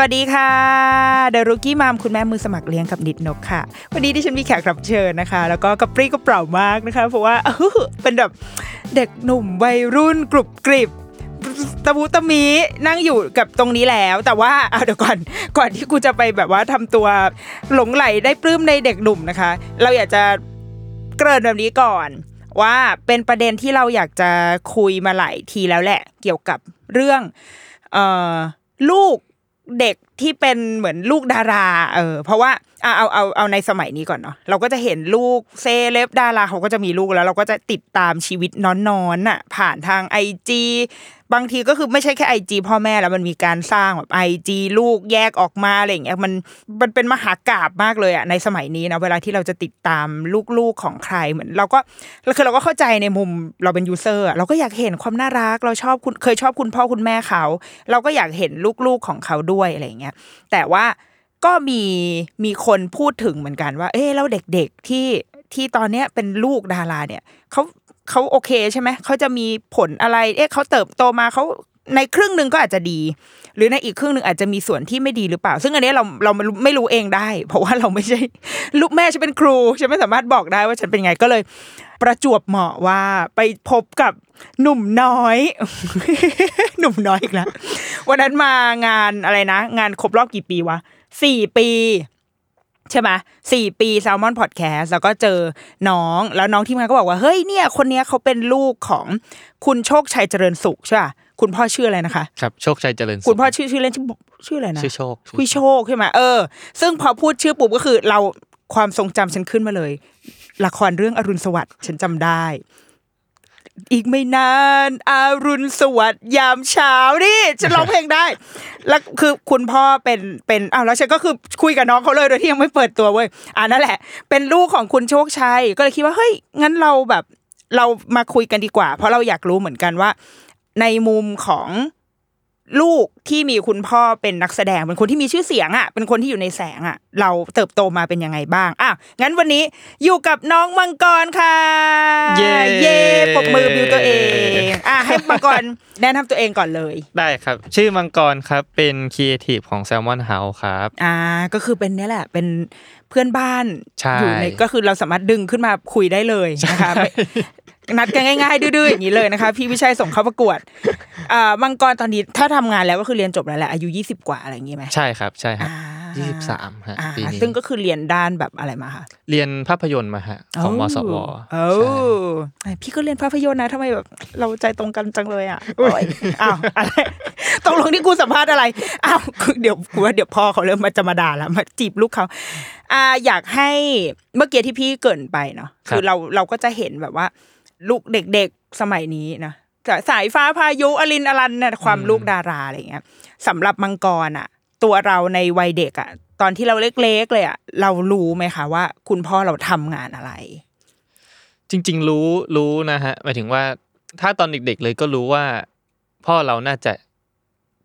วัสดีค่ะเดรุกี้มัมคุณแม่มือสมัครเลี้ยงกับนิดนกค่ะ วันนี้ที่ฉันมีแขกรับเชิญนะคะ แล้วก็กระปรี้กระเปร่ามากนะคะ เพราะว่าเป็นแบบเด็กหนุ่มวัยรุ่นกรุบกริบตะมูตะมีนั่งอยู่กับตรงนี้แล้ว แต่ว่าเอาเดี๋ยวก่อนก่อนที่กูจะไปแบบว่าทำตัวหลงไหลได้ปลื้มในเด็กหนุ่มนะคะ เราอยากจะเกริ่นแบบนี้ก่อน ว่าเป็นประเด็นที่เราอยากจะคุยมาหลายทีแล้วแหละ เกี่ยวกับเรื่องเอ่อลูก เด็ก ที่เป็นเหมือนลูกดารา เออ เพราะว่าเอาเอาเอาเอาในสมัยนี้ก่อนเนาะเราก็จะเห็นลูกเซเลบดาราเขาก็จะมีลูกแล้ว เราก็จะติดตามชีวิตนอนๆน่ะ ผ่านทางไอจีบางทีก็คือไม่ใช่แค่ไอจีพ่อแม่แล้วมันมีการสร้างแบบไอจีลูกแยกออกมาอะไรอย่างเงี้ยมันมันเป็นมหากราบมากเลยอะในสมัยนี้นะเวลาที่เราจะติดตามลูกๆของใครเหมือน เราก็คือเราก็เข้าใจในมุมเราเป็นยูเซอร์เราก็อยากเห็นความน่ารัก เราชอบคุณเคยชอบคุณพ่อคุณแม่เขา เราก็อยากเห็นลูกๆของเขาด้วยอะไรอย่างเงี้ยแต่ว่าก็มีมีคนพูดถึงเหมือนกันว่า เอ๊ะแล้วเด็กๆที่ที่ตอนเนี้ยเป็นลูกดาราเนี่ยเขาเขาโอเคใช่ไหมเขาจะมีผลอะไร เอ๊ะเขาเติบโตมาเขาในครึ่งหนึ่งก็อาจจะดี หรือในอีกครึ่งหนึ่งอาจจะมีส่วนที่ไม่ดีหรือเปล่า ซึ่งอันนี้เราเราไม่รู้เองได้ เพราะว่าเราไม่ใช่ ลูกแม่ฉันเป็นครูฉันไม่สามารถบอกได้ว่าฉันเป็นไงก็เลย ประจวบเหมาะว่าไปพบกับหนุ่มน้อย หนุ่มน้อยอีกแล้ว วันนั้นมางานอะไรนะ งานครบรอบกี่ปีวะสี่ปีใช่ไหมสี่ปีแซลมอนพอดแคสต์แล้วก็เจอน้องแล้วน้องที่มงานก็บอกว่า เฮ้ยเนี่ย คนเนี้ยเขาเป็นลูกของคุณโชคชัยเจริญสุขใช่ป่ะคุณพ่อชื่ออะไรนะคะครับโชคชัยเจริญสุขคุณพ่อชื่อชื่อเล่นชื่อชื่ออะไรนะชื่อโชคคุยโชคใช่ไหมเออ ซึ่งพอพูดชื่อปุ๊บก็คือเราความทรงจำฉันขึ้นมาเลย ละครเรื่องอรุณสวัสดิ์ฉันจำได้ อีกไม่นานอารุณสวัสดิ์ยามเช้านี่ฉันร้องเพลงได้ แล้วคือคุณพ่อเป็นเป็นอ้าวแล้วฉันก็คือคุยกับน้องเขาเลยโดยที่ยังไม่เปิดตัวเว้ยอ่านั่นแหละ เป็นลูกของคุณโชคชัยก็เลยคิดว่าเฮ้ยงั้นเราแบบเรามาคุยกันดีกว่า เพราะเราอยากรู้เหมือนกันว่า ในมุมของ ลูกที่มีคุณพ่อเป็นนักแสดงเป็นคนที่มีชื่อเสียงอะ เป็นคนที่อยู่ในแสงอะ เราเติบโตมาเป็นยังไงบ้างอะงั้นวันนี้อยู่กับน้องมังกรค่ะ เย้เย่ปรบมือบิวตัวเองอะให้มังกรแนะนำตัวเองก่อนเลย ได้ครับ ชื่อมังกรครับเป็นครีเอทีฟของ Salmon House ครับ อ่า ก็คือเป็นเนี่ยแหละเป็นเพื่อนบ้านใช่อยู่ในก็คือเราสามารถดึงขึ้นมาคุยได้เลยนะคะไม่ นัดกันง่ายๆดื้อๆอย่างนี้เลยนะคะ พี่วิชัยส่งเข้าประกวดอ่ามังกรตอนนี้ถ้าทำงานแล้วก็คือเรียนจบแล้วแหละอายุยี่สิบกว่าอะไรอย่างงี้ไหมใช่ครับใช่ครับอ่ายี่สิบสามฮะอ่าปีนี้ซึ่งก็คือเรียนด้านแบบอะไรมาคะเรียนภาพยนตร์มาฮะของมสวเอ้าใช่พี่ก็เรียนภาพยนตร์นะทำไมแบบเราใจตรงกันจังเลยอะโอ๊ยอ้าวอะไรตกลงที่กูสัมภาษณ์อะไรอ้าวเดี๋ยวกูว่าเดี๋ยวพ่อเขาเริ่มมาจะมาด่าแล้วมาจีบลูกเขาอ่าอยากให้เมื่อกี้ที่พี่เกรินไปเนาะคือเราเราก็จะเห็นแบบว่า ลูกเด็กๆสมัยนี้นะสายฟ้าพายุอลินอลันเนี่ยความลูกดาราอะไรเงี้ยสำหรับมังกรอะ ตัวเราในวัยเด็กอะ ตอนที่เราเล็กๆเลยอะเรารู้ไหมคะว่า คุณพ่อเราทำงานอะไร จริง ๆ รู้รู้นะฮะหมายถึงว่าถ้าตอนเด็ก ๆ เลยก็รู้ว่า พ่อเราน่าจะ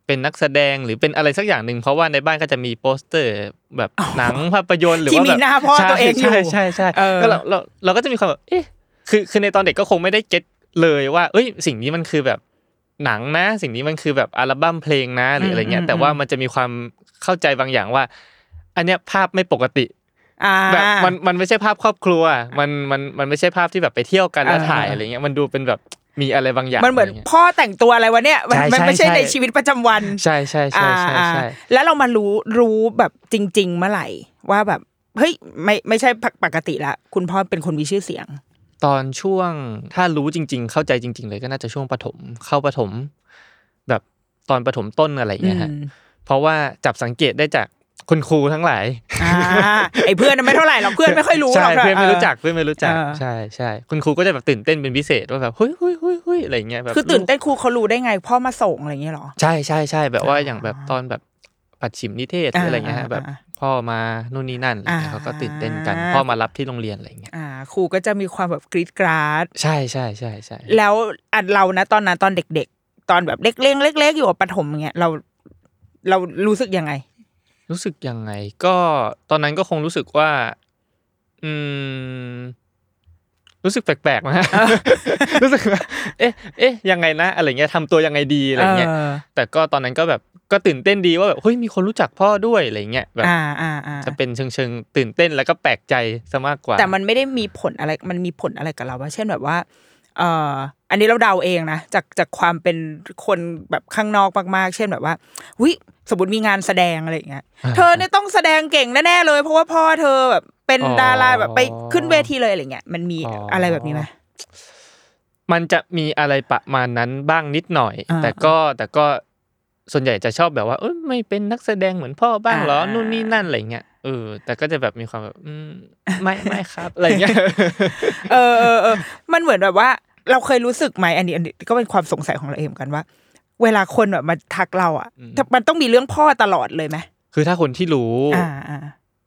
เป็นนักแสดงหรือเป็นอะไรสักอย่างหนึ่งเพราะว่าในบ้านก็จะมีโปสเตอร์แบบหนังภาพยนตร์หรือที่ว่ามีแบบหน้าพ่อตัวเองอยู่ใช่ใช่ใช่เออก็เราเราเราก็จะมีความแบบเอ๊ะ คือคือในตอนเด็กก็คงไม่ได้เก็ตเลยว่า เอ้ย สิ่งนี้มันคือแบบหนังนะ สิ่งนี้มันคือแบบอัลบั้มเพลงนะหรืออะไรเงี้อืยมแต่ว่ามันจะมีความเข้าใจบางอย่างว่า อันเนี้ยภาพไม่ปกติอ่าแบบมันมันไม่ใช่ภาพครอบครัว มันมันมันไม่ใช่ภาพที่แบบไปเที่ยวกันแล้วอ่าถ่ายอะไรเงี้ยมันดูเป็นแบบมีอะไรบางอย่าง มันเหมือนะไรงี้ยพ่อแต่งตัวอะไรวะเนี่ย มันใช่มันไม่ใช่ใช่ในชีวิตประจำวัน ใช่ใช่ใช่ใช่อ่าใช่อ่าแล้วเรามารู้รู้แบบจริง ๆ เมื่อไหร่ว่าแบบเฮ้ยไม่ไม่ใช่ปกติละคุณพ่อเป็นคนมีชื่อเสียง ตอนช่วงถ้ารู้จริง ๆ เข้าใจจริง ๆ เลยก็น่าจะช่วงประถมเข้าประถม แบบตอนประถมต้นอะไรอย่างเงี้ยฮะอืมเพราะว่าจับสังเกตได้จากคุณครูทั้งหลายอ่าไอ้เพื่อนน่ะไม่เท่าไหร่หรอกเพื่อนไม่ค่อยรู้หรใช่อกเพื่อนไม่รู้จักเพื่อนไม่รู้จักเออใช่ใช่คุณครูก็จะแบบตื่นเต้นเป็นพิเศษว่าแบบเฮ้ยเฮ้ยเฮ้ยเฮ้ยอะไรอย่างเงี้ยแบบคือตื่นเต้นครูเขารู้ได้ไงพ่อมาส่งอะไรอย่างเงี้ยหรอใช่ใช่ใช่แบบว่าอ่าอย่างแบบตอนแบบ ปัดฉิมนิเทศหรืออะไรเงี้ยฮะอ่าแบบอ่าพ่อมานู่นนี่นั่นอะไรเงี้ยอ่าเขาก็ตื่นเต้นกัน พ่อมารับที่โรงเรียนอะไรเงี้ยอ่าครูก็จะมีความแบบกรีดกราดใช่ใช่ใช่ใช่แล้วอันเรานะตอนนั้นตอนเด็ก ๆ ตอนแบบเล็กๆเล็ก ๆ อยู่กับประถมอย่างเงี้ยเราเรารู้สึกยังไง รู้สึกยังไง ก็ตอนนั้นก็คงรู้สึกว่า อืมรู้สึกแปลกๆนะรู้สึกว่าเอ๊ะ เอ๊ะ ยังไงนะ อะไรเงี้ยทำตัวยังไงดี อะไรเงี้ยเออแต่ก็ตอนนั้นก็แบบ ก็ตื่นเต้นดีว่าแบบเฮ้ยมีคนรู้จักพ่อด้วยอะไรเงี้ยแบบอ่าอ่าอ่าจะเป็นเชิงเชิงๆตื่นเต้นแล้วก็แปลกใจซะมากกว่า แต่มันไม่ได้มีผลอะไรมันมีผลอะไรกับเราว่าเช่นแบบว่าเอ่ออันนี้เราเดาเองนะจากจากความเป็นคนแบบข้างนอกมากๆ เช่นแบบว่าวิสมมติมีงานแสดงอะไรอย่างเงี้ยอ่าเธอเนี่ยต้องแสดงเก่งแน่ๆเลย เพราะว่าพ่อเธอแบบเป็นอ๋อดาราแบบไปขึ้นเวทีเลยอะไรเงี้ยมันมีอ๋อออะไรแบบนี้ไหมมันจะมีอะไรประมาณนั้นบ้างนิดหน่อยอ่าแต่ก็แต่ก็ ส่วนใหญ่จะชอบแบบว่าเอ้ยไม่เป็นนักแสดงเหมือนพ่อบ้างเหรออ่านู่นู่นนี่นั่นอะไรเงี้ยเออแต่ก็จะแบบมีความแบบอืมไม่ไม่ครับอะไรเงี้ยเออเออเออมันเหมือนแบบว่า เราเคยรู้สึกไหมอันนี้อันนี้ก็เป็นความสงสัยของเราเองเหมือนกันว่า เวลาคนแบบมาทักเราอะอืมมันต้องมีเรื่องพ่อตลอดเลยไหมคือถ้าคนที่รู้อ่าอ่า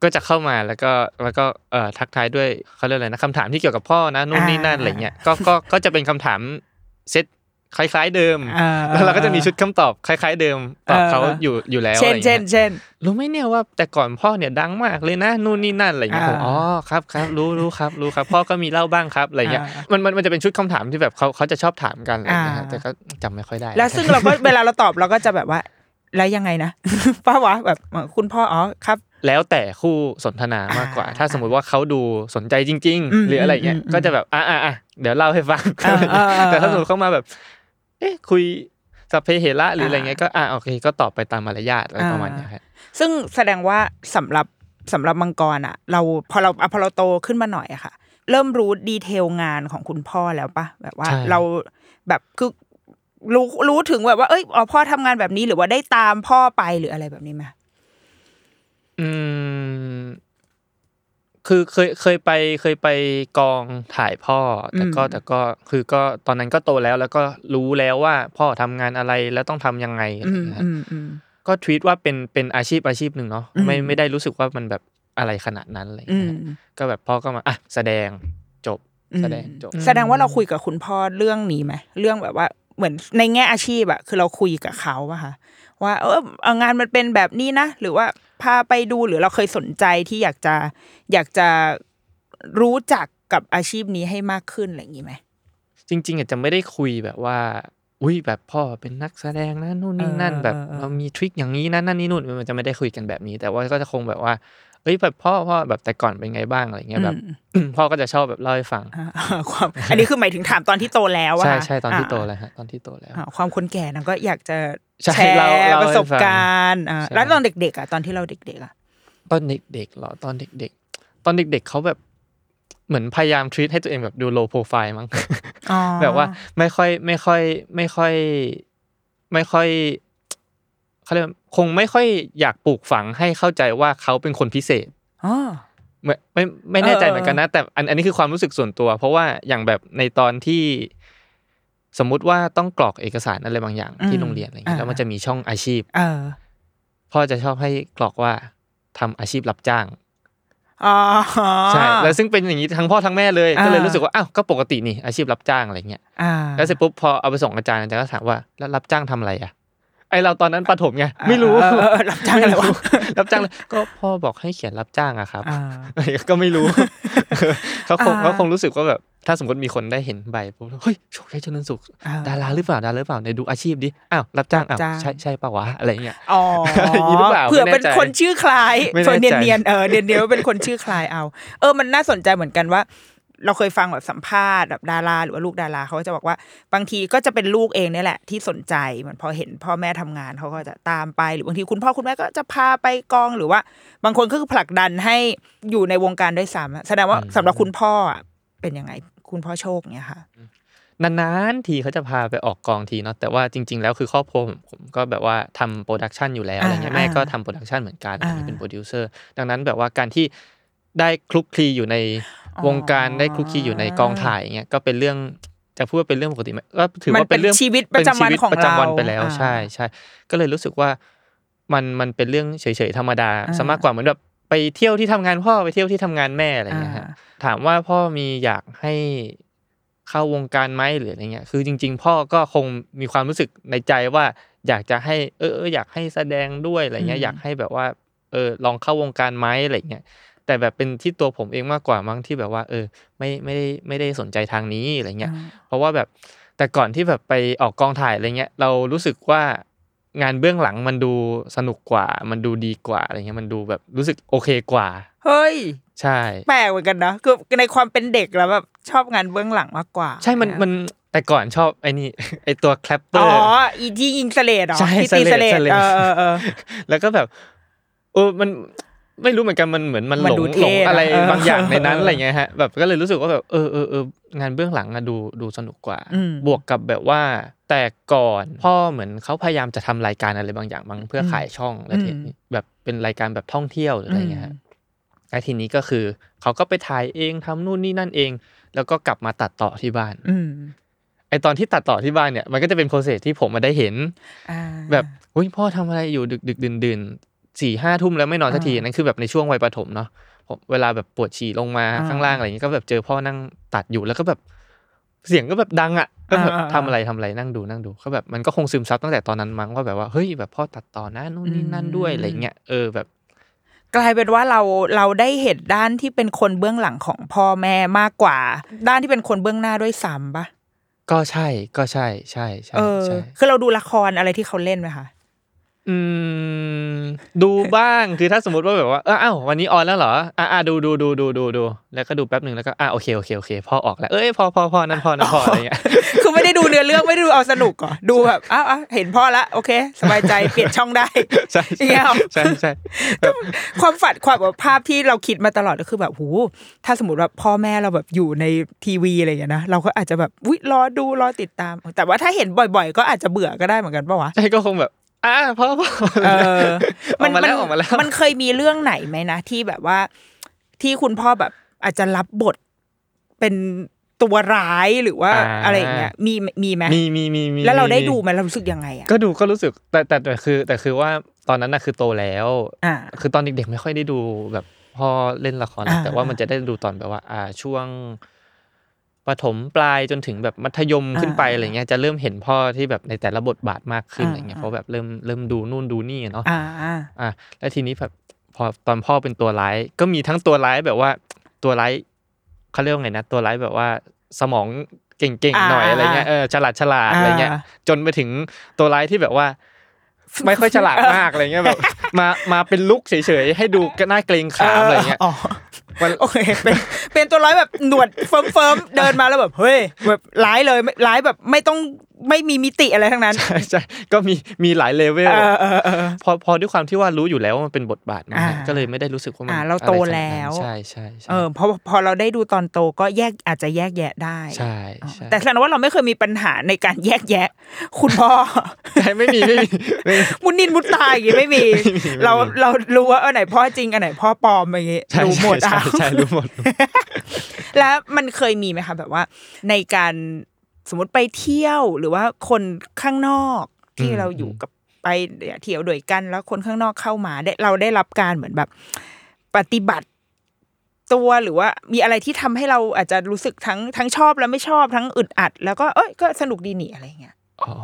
ก็จะเข้ามาแล้วก็แล้วก็เอ่อทักทายด้วยเขาเรียกอะไรนะคำถามที่เกี่ยวกับพ่อนะนู่นนี่นั่นอ่าอะไรเงี้ยก็ก็ก็จะเป็นคำถามเซต คล้ายๆเดิมอ่าแล้วเราก็จะมีชุดคำตอบคล้าย ๆ เดิมตอบเออเขาอยู่อยู่แล้วเช่นอะไรเช่เงี้นยเช่นรู้ไหมเนี่ยว่าแต่ก่อนพ่อเนี่ยดังมากเลยนะนู่นนี่นั่นอะไรเงี้ยอ่าผมอ๋อครับครับรู้รู้ครับรู้ครับ พ่อก็มีเล่าบ้างครับอะไรเงี้ยอ่ามันมันมันจะเป็นชุดคำถามที่แบบเขาเขาจะชอบถามกันอะไรเงี้ยอ่าแต่ก็จำไม่ค่อยได้ แล้วซึ่งเราก็เวลาเราตอบเราก็จะแบบว่าแล้วยังไงนะป้าวะแบบคุณพ่ออ๋อครับแล้วแต่คู่สนทนามากกว่าอ่าถ้าสมมุติว่าเขาดูสนใจจริงอืมๆหรืออะไรเงี้ยอืมอืมก็จะแบบอะอะอะเดี๋ยวเล่าให้ฟังอ่าอ่าอ่าแต่ถ้าสมมติเขามาแบบ เอ๊ะคุยสัพเพเหระหรืออะไรเงี้ยก็อะโอเคก็ตอบไปตามมารยาทอะไรประมาณเนี้ยครับซึ่งแสดงว่าสำหรับสำหรับมังกรอะ เราพอเราอะพอเราโตขึ้นมาหน่อยอะค่ะ เริ่มรู้ดีเทลงานของคุณพ่อแล้วปะแบบว่าใช่เราแบบคือรู้รู้ถึงแบบว่าเอ้ยอ๋อพ่อทำงานแบบนี้หรือว่าได้ตามพ่อไปหรืออะไรแบบนี้ไหมอืม คือเคยเคยไปเคยไปกองถ่ายพ่อ แต่ก็แต่ก็คือก็ตอนนั้นก็โตแล้วแล้วก็รู้แล้วว่าพ่อทำงานอะไรแล้วต้องทำยังไงอะไรอืมเงี้ยอืมอืมก็ทวีตว่าเป็นเป็นอาชีพอาชีพหนึ่งเนาะอืมไม่ไม่ได้รู้สึกว่ามันแบบอะไรขนาดนั้นอะไรอืเงี้มยก็แบบพ่อก็มาอะแสดงจบแสดงจบ แสดงว่าเราคุยกับคุณพ่อเรื่องนี้ไหมเรื่องแบบว่าเหมือนในแง่อาชีพอะคือเราคุยกับเขาอะค่ะว่าเออเอางานมันเป็นแบบนี้นะหรือว่า พาไปดูหรือเราเคยสนใจที่อยากจะอยากจะรู้จักกับอาชีพนี้ให้มากขึ้นอะไรอย่างนี้ไหมจริง ๆ อาจจะไม่ได้คุยแบบว่า อุ้ยแบบพ่อเป็นนักแสดงนะนู่นนี่นั่นเออแบบเออเออเรามีทริคอย่างนี้นะนั่นนี่นู่นมันจะไม่ได้คุยกันแบบนี้ แต่ว่าก็จะคงแบบว่าเอ้ยแบบพ่อพ่อแบบแต่ก่อนเป็นไงบ้างอะไรเงี้ยแบบพ่อก็จะชอบแบบเล่าให้ฟังอ่าความอันนี้คือหมายถึงถามตอนที่โตแล้วอะใช่ค่ะใช่ตอนที่โตาแล้วฮะตอนที่โตแล้วอ่าความคนแก่นั้นก็อยากจะใช่ แชร์เล่าเล่าให้ประสบฟังการณ์อ่าใช่แล้วตอนเด็กๆอะตอนที่เราเด็กๆอะตอนเด็กๆเหรอตอนเด็ก ๆ ตอนเด็ก ๆเขาแบบเหมือนพยายามทรีตให้ตัวเองแบบดูโลโปรไฟล์มั้งอ๋อแบบว่าไม่ค่อยไม่ค่อยไม่ค่อย ไม่ค่อยเขาเรียกว่าคงไม่ค่อยอยากปลูกฝังให้เข้าใจว่าเขาเป็นคนพิเศษอ๋อไม่ไม่ไม่แน่ใจเออเหมือนกันนะ แต่อันอันนี้คือความรู้สึกส่วนตัว เพราะว่าอย่างแบบในตอนที่ สมมุติว่าต้องกรอกเอกสารอะไรบางอย่างที่โรงเรียนอะไรอย่างเงี้ยแล้วมันจะมีช่องอาชีพเออพ่อจะชอบให้กรอกว่าทำอาชีพรับจ้างอ๋อใช่แล้วซึ่งเป็นอย่างนี้ทั้งพ่อทั้งแม่เลยอ่าก็เลยรู้สึกว่าอ้าวก็ปกตินี่อาชีพรับจ้างอะไรเงี้ยอ่าแล้วเสร็จปุ๊บพอเอาไปส่งอาจารย์อาจารย์ก็ถามว่าแล้วรับจ้างทำอะไรอะ ไอเราตอนนั้นประถมไงไม่รู้เออเออเออรับจ้างอะไรวะรับจ้างเลยก็พ่อบอกให้เขียนรับจ้างอะครับอ่าก็ไม่รู้เขาคงอ่าเขาคงรู้สึกว่าแบบถ้าสมมติมีคนได้เห็นใบปุ๊บเฮ้ยโชคชัยเจริญสุขอ่าดาราหรือเปล่าดาราหรือเปล่าในดูอาชีพดิอ้าวรับจ้างอ้าวรับจ้างใช่ใช่ปะวะอะไรเงี้ยอ๋ออย่างนี้หรือเปล่าเผื่อไม่แน่เป็นใจคนชื่อคล้ายไม่แน่เผื่อเนียนใจเนียนๆเออเนียนเนียนว่าเป็นคนชื่อคล้ายเอา เออมันน่าสนใจเหมือนกันว่า เราเคยฟังแบบสัมภาษณ์แบบดาราหรือว่าลูกดาราเขาก็จะบอกว่า บางทีก็จะเป็นลูกเองเนี่ยแหละ ที่สนใจเหมือนพอเห็นพ่อแม่ทำงานเขาก็จะตามไป หรือบางทีคุณพ่อคุณแม่ก็จะพาไปกองหรือว่า บางคนก็คือผลักดันให้อยู่ในวงการด้วยซ้ำอะแสดงว่าสำหรับคุณพ่ออะเป็นยังไงคุณพ่อโชคเนี่ยค่ะนานๆทีเขาจะพาไปออกกองทีเนาะแต่ว่าจริง ๆ แล้วคือครอบครัวผมผมก็แบบว่าทำ production อยู่แล้วอะไรเงี้ยอ่าแม่ก็อ่าทำ production เหมือนกันอ่าเป็นโปรดิวเซอร์ดังนั้นแบบว่าการที่ได้คลุกคลีอยู่ในอ๋อ วงการได้คลุกคลีอยู่ในกองถ่ายเงี้ยก็เป็นเรื่องจะพูดว่าเป็นเรื่องปกติไหมก็ถือมันว่าเป็นเรื่องเป็นชีวิตประจำวันเป็ชีของประจำวันเราไปแล้วอ่าใช่ใช่ก็เลยรู้สึกว่ามันมันเป็นเรื่องเฉยๆธรรมดาอ่าซะมากกว่าเหมือนแบบไปเที่ยวที่ทำงานพ่อไปเที่ยวที่ทำงานแม่อะไรเงี้ยฮะอ่าถามว่าพ่อมีอยากให้เข้าวงการไหมหรืออะไรเงี้ยคือจริง ๆ พ่อก็คงมีความรู้สึกในใจว่า อยากจะให้ เออเอออยากให้แสดงด้วยอะไรเงี้ยอืมอยากให้แบบว่า เออลองเข้าวงการไหมอะไรเงี้ย แต่แบบเป็นที่ตัวผมเองมากกว่ามั้งที่แบบว่า เออ ไม่ไม่ได้ไม่ได้สนใจทางนี้อะไรเงี้ย เพราะว่าแบบแต่ก่อนที่แบบไปออกกองถ่ายอะไรเงี้ยเรารู้สึกว่างานเบื้องหลังมันดูสนุกกว่า มันดูดีกว่าอะไรเงี้ยมันดูแบบรู้สึกโอเคกว่า เฮ้ย ใช่ แปลกเหมือนกันนะคือในความเป็นเด็กแล้วแบบชอบงานเบื้องหลังมากกว่า ใช่มันมันแต่ก่อนชอบไอ้นี่ไอ้ตัวแคลปเปออ๋อร์อีที่ยิงสเลดเหรอใช่ที่ตีสเลดสเลดเออเออเออแล้วก็แบบเออมัน ไม่รู้เหมือนกันมันเหมือนมันหมันลงดูเท่หลงอะไรนะเออบางอย่างในนั้นเอออะไรเงี้ยฮะแบบก็เลยรู้สึกว่าแบบเออเออเอองานเบื้องหลังอะดูดูสนุกกว่าอืมบวกกับแบบว่า แต่ก่อนพ่อเหมือนเขาพยายามจะทำรายการอะไรบางอย่างมั้งเพื่อขายช่องแล้วทีนี้แบบเป็นรายการแบบท่องเที่ยวหรืออะไรเงี้ยฮะแล้วทีนี้ก็คือเขาก็ไปถ่ายเองทำนู่นนี่นั่นเอง แล้วก็กลับมาตัดต่อที่บ้านอืมไอตอนที่ตัดต่อที่บ้านเนี่ยมันก็จะเป็นโปรเซสที่ผมมาได้เห็นอ่าแบบอุ้ยพ่อทำอะไรอยู่ดึกดึกดื่นดื่น สี่ห้าทุ่มแล้วไม่นอนสักทีอ่านั่นั่นคือแบบในช่วงวัยประถมเนาะผมเวลาแบบปวดฉี่ลงมาอ่าข้างล่างอะไรอย่างงี้ก็แบบเจอพ่อนั่งตัดอยู่แล้วก็แบบเสียงก็แบบดังอะก็แบบอ่าอ่าทำอะไรทำอะไรนั่งดูนั่งดูก็แบบมันก็คงซึมซับตั้งแต่ตอนนั้นมั้งว่าแบบว่าเฮ้ยแบบพ่อตัดต่อนะนู่นนี่นั่นด้วยอะไรเงี้ยเออแบบ กลายเป็นว่าเราเราได้เห็นด้านที่เป็นคนเบื้องหลังของพ่อแม่มากกว่า ด้านที่เป็นคนเบื้องหน้าด้วยซ้ำปะก็ใช่ก็ใช่ใช่ใช่เออใช่คือเราดูละครอะไรที่เขาเล่นไหมคะ อืมดูบ้างคือถ้าสมมติว่าแบบว่าเอออ้าววันนี้ออนแล้วเหรออะอะดูดูดูดูดูดูแล้วก็ดูแป๊บหนึ่งแล้วก็อะโอเคโอเคโอเคพ่อออกแล้วเอ้ยพอพอพอนั่นพอนั่นพออะไรเงี้ยคือไม่ได้ดูเนื้อเรื่องไม่ได้ดูเอาสนุกก่อนดูแบบอ้าวอ้าวเห็นพ่อละโอเค สบายใจเปลี่ยนช่องได้ใช่อย่างเงี้ยเหรอใช่ใช่ความฝันความแบบภาพที่เราคิดมาตลอดก็คือแบบหูถ้าสมมติว่าพ่อแม่เราแบบอยู่ในทีวีอะไรอย่างเงี้ยนะเราก็อาจจะแบบวิรอดูรอติดตาม แต่ว่าถ้าเห็นบ่อย ๆ ก็อาจจะเบื่อก็ได้เหมือนกันปะวะใช่ก็คงแบบ อะพ่อพ่อเออออกมาแล้วออกมาแล้วมันเคยมีเรื่องไหนไหมนะที่แบบว่า ที่คุณพ่อแบบ อาจจะรับบทเป็นตัวร้ายหรือว่าอะไรอย่างเงี้ยมีมีไหมมีมีมีมีแล้วเราได้มีดูไหมเรารู้สึกยังไงอะก็ดูก็รู้สึกแต่แต่แต่คือ แต่คือว่าตอนนั้นน่ะคือโตแล้วอ่าคือตอนเด็กๆไม่ค่อยได้ดูแบบพ่อเล่นละครนะอ่าแต่ว่ามันจะได้ดูตอนแบบว่า อ่าช่วง ประถมปลายจนถึงแบบมัธยมขึ้นไปอ่าอะไรเงี้ยจะเริ่มเห็นพ่อที่แบบในแต่ละบทบาทมากขึ้นอ่าอะไรเงี้ยเพราะแบบเริ่มเริ่มดูนู่นดูนี่อะเนาะอ่าอะแล้วทีนี้แบบพอตอนพ่อเป็นตัวร้าย ก็มีทั้งตัวร้ายแบบว่าตัวร้ายเขาเรียกว่าไงนะ ตัวร้ายแบบว่าสมองเก่งๆหน่อยอ่าอะไรเงี้ยเออฉลาดฉลาดอ่าอะไรเงี้ย จนไปถึงตัวร้ายที่แบบว่า ไม่ค่อยฉลาดมากอะไรเงี้ยแบบ มามาเป็น look เฉยๆให้ดูก็น่าเกรงขามอะไรเงี้ยอ๋อมัน โอเคเป็นเป็นตัวร้ายแบบหนวดเฟิร์มเฟิร์มๆเดินมาแล้วแบบเฮ้ยแบบร้ายเลยไม่ร้ายแบบไม่ต้องไม่มีมิติอะไรทั้งนั้นใช่ใช่ก็มีมีหลายเลเวลเออเออเออพอพอด้วยความที่ว่ารู้อยู่แล้วว่ามันเป็นบทบาทนะฮะอ่าก็เลยไม่ได้รู้สึกว่ามันอ่าเราโตอะไรขนดนั้นแล้วใช่ใช่ใช่เออพอพอเราได้ดูตอนโตก็แยกอาจจะแยกแยะได้ใช่ใช่แต่แสดงว่าเราไม่เคยมีปัญหาในการแยกแยะ คุณพ่อใช่ไม่มีไม่มีไม่มีมุนนินมุดตายอย่างงี้ไม่มีไม่มี เราเรารู้ว่าอันไหนพ่อจริงอันไหนพ่อปลอมอย่างงี้ใช่รู้หมดใช่อะใช่ใช่รู้หมด แล้วมันเคยมีไหมคะแบบว่า ในการสมมติไปเที่ยวหรือว่าคนข้างนอกที่อืมเราอยู่กับไปเที่ยวด้วยกัน แล้วคนข้างนอกเข้ามาได้เราได้รับการเหมือนแบบ ปฏิบัติตัวหรือว่ามีอะไรที่ทำให้เราอาจจะรู้สึกทั้งทั้งชอบและไม่ชอบทั้งอึดอัด แล้วก็เอ้ยก็สนุกดีนี่อะไรเงี้ยอ๋อ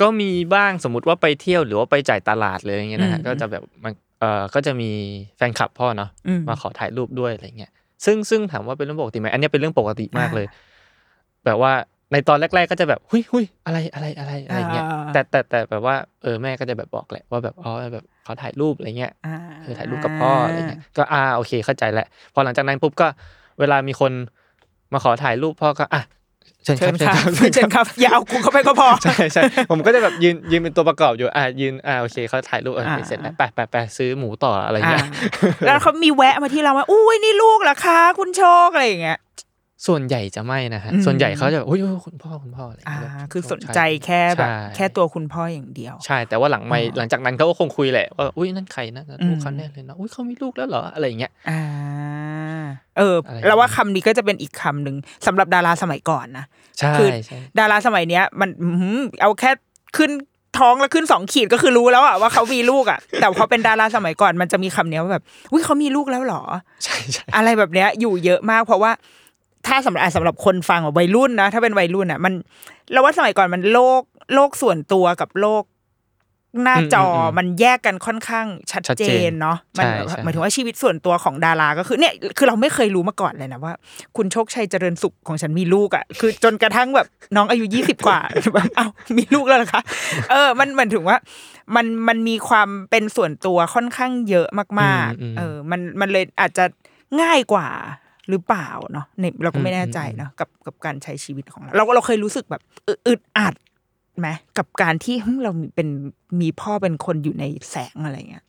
ก็มีบ้างสมมติว่าไปเที่ยวหรือว่าไปจ่ายตลาดเลยอย่างเงี้ยนะฮะอืมก็จะแบบมันเอ่อก็จะมีแฟนคลับพ่อเนาะอืมมาขอถ่ายรูปด้วยอะไรเงี้ยซึ่งซึ่งถามว่าเป็นเรื่องปกติไหมอันเนี้ยเป็นเรื่องปกติมากเลย แบบว่าในตอนแรก ๆ ก็จะแบบหุยหุยอะไรอะไรอะไรอะไรเงี้ยอ่าแต่แต่แต่แบบว่าเออแม่ก็จะแบบบอกแหละว่าแบบอ๋อแบบขอถ่ายรูปอะไรเงี้ยอ่าเออถ่ายรูปกับพ่ออะไรเงี้ยก็อ่าโอเคเข้าใจแหละพอหลังจากนั้นปุ๊บก็เวลามีคนมาขอถ่ายรูปพ่อก็อะ เชิญคเชิรับญครับเชิญเชิญครับอย่าเอากูเข้าไปก็พอใช่ใช่ผมก็จะแบบยืนยืนเป็นตัวประกอบอยู่อะยืนอ่าโอเคเขาถ่ายรูปเอออ่าเสร็จแล้วไปไปไปซื้อหมูต่ออะไรอ่าเงี้ยแล้วเขามีแวะมาที่เราว่าอุ้ยนี่ลูกเหรอคะคุณโชคอะไรอย่างเงี้ยส่วนใหญ่จะไม่นะฮะอืมส่วนใหญ่เขาจะแบบอุ้ยอุ๊ยคุณพ่อคุณพ่ออะไรอ่าเงี้ยแบบคือสนใจแค่แบบใช่แค่ตัวคุณพ่ออย่างเดียว ใช่ แต่ว่าหลังไม่อ๋อหลังจากนั้นเขาก็คงคุยแหละว่าอุ้ยนั่นใครนะอืลูมกเขาแน่เลยนะอุ้ยเขามีลูกแล้วเหรออะไรอย่างเงี้ยอ่า เอออะไรแล้วว่าคำนี้ก็จะเป็นอีกคำหนึ่งสำหรับดาราสมัยก่อนนะใช่คือใช่ดาราสมัยเนี้ย มันอื้อหือเอาแค่ขึ้นท้องแล้วขึ้นสองขีดก็คือรู้แล้วอะว่าเขามีลูกอะแต่พอเป็นดาราสมัยก่อนมันจะมีคำเนี้ยว่าแบบอุ้ยเขามีลูกแล้วเหรอ ใช่ใช่อะไรแบบเนี้ยอยู่เยอะมาก เพราะว่าถ้าสำหรับอะสำหรับคนฟังแบบวัยรุ่นนะถ้าเป็นวัยรุ่นอะมันเราว่าสมัยก่อนมันโลกโลกส่วนตัวกับโลก หน้าจออมันแยกกันค่อนข้างชัดเจนเนาะมันหมายถึงว่าชีวิตส่วนตัวของดาราก็คือเนี่ยคือเราไม่เคยรู้มาก่อนเลยนะว่า คุณโชคชัยเจริญสุขของฉันมีลูกอะคือจนกระทั่งแบบน้องอายุยี่สิบกว่าแบบเอ้ามีลูกแล้วเหรอคะเออ มันเหมือนถึงว่า มันมันมีความเป็นส่วนตัวค่อนข้างเยอะมากๆ เออ มันมันเลยอาจจะง่ายกว่าหรือเปล่าเนาะเนี่ยเราก็ไม่แน่ใจเนาะกับกับการใช้ชีวิตของเรา เราเราเคยรู้สึกแบบอึอึดอัด ไหมกับการที่หึเราเป็นมีพ่อเป็นคนอยู่ในแสงอะไรเงี้ย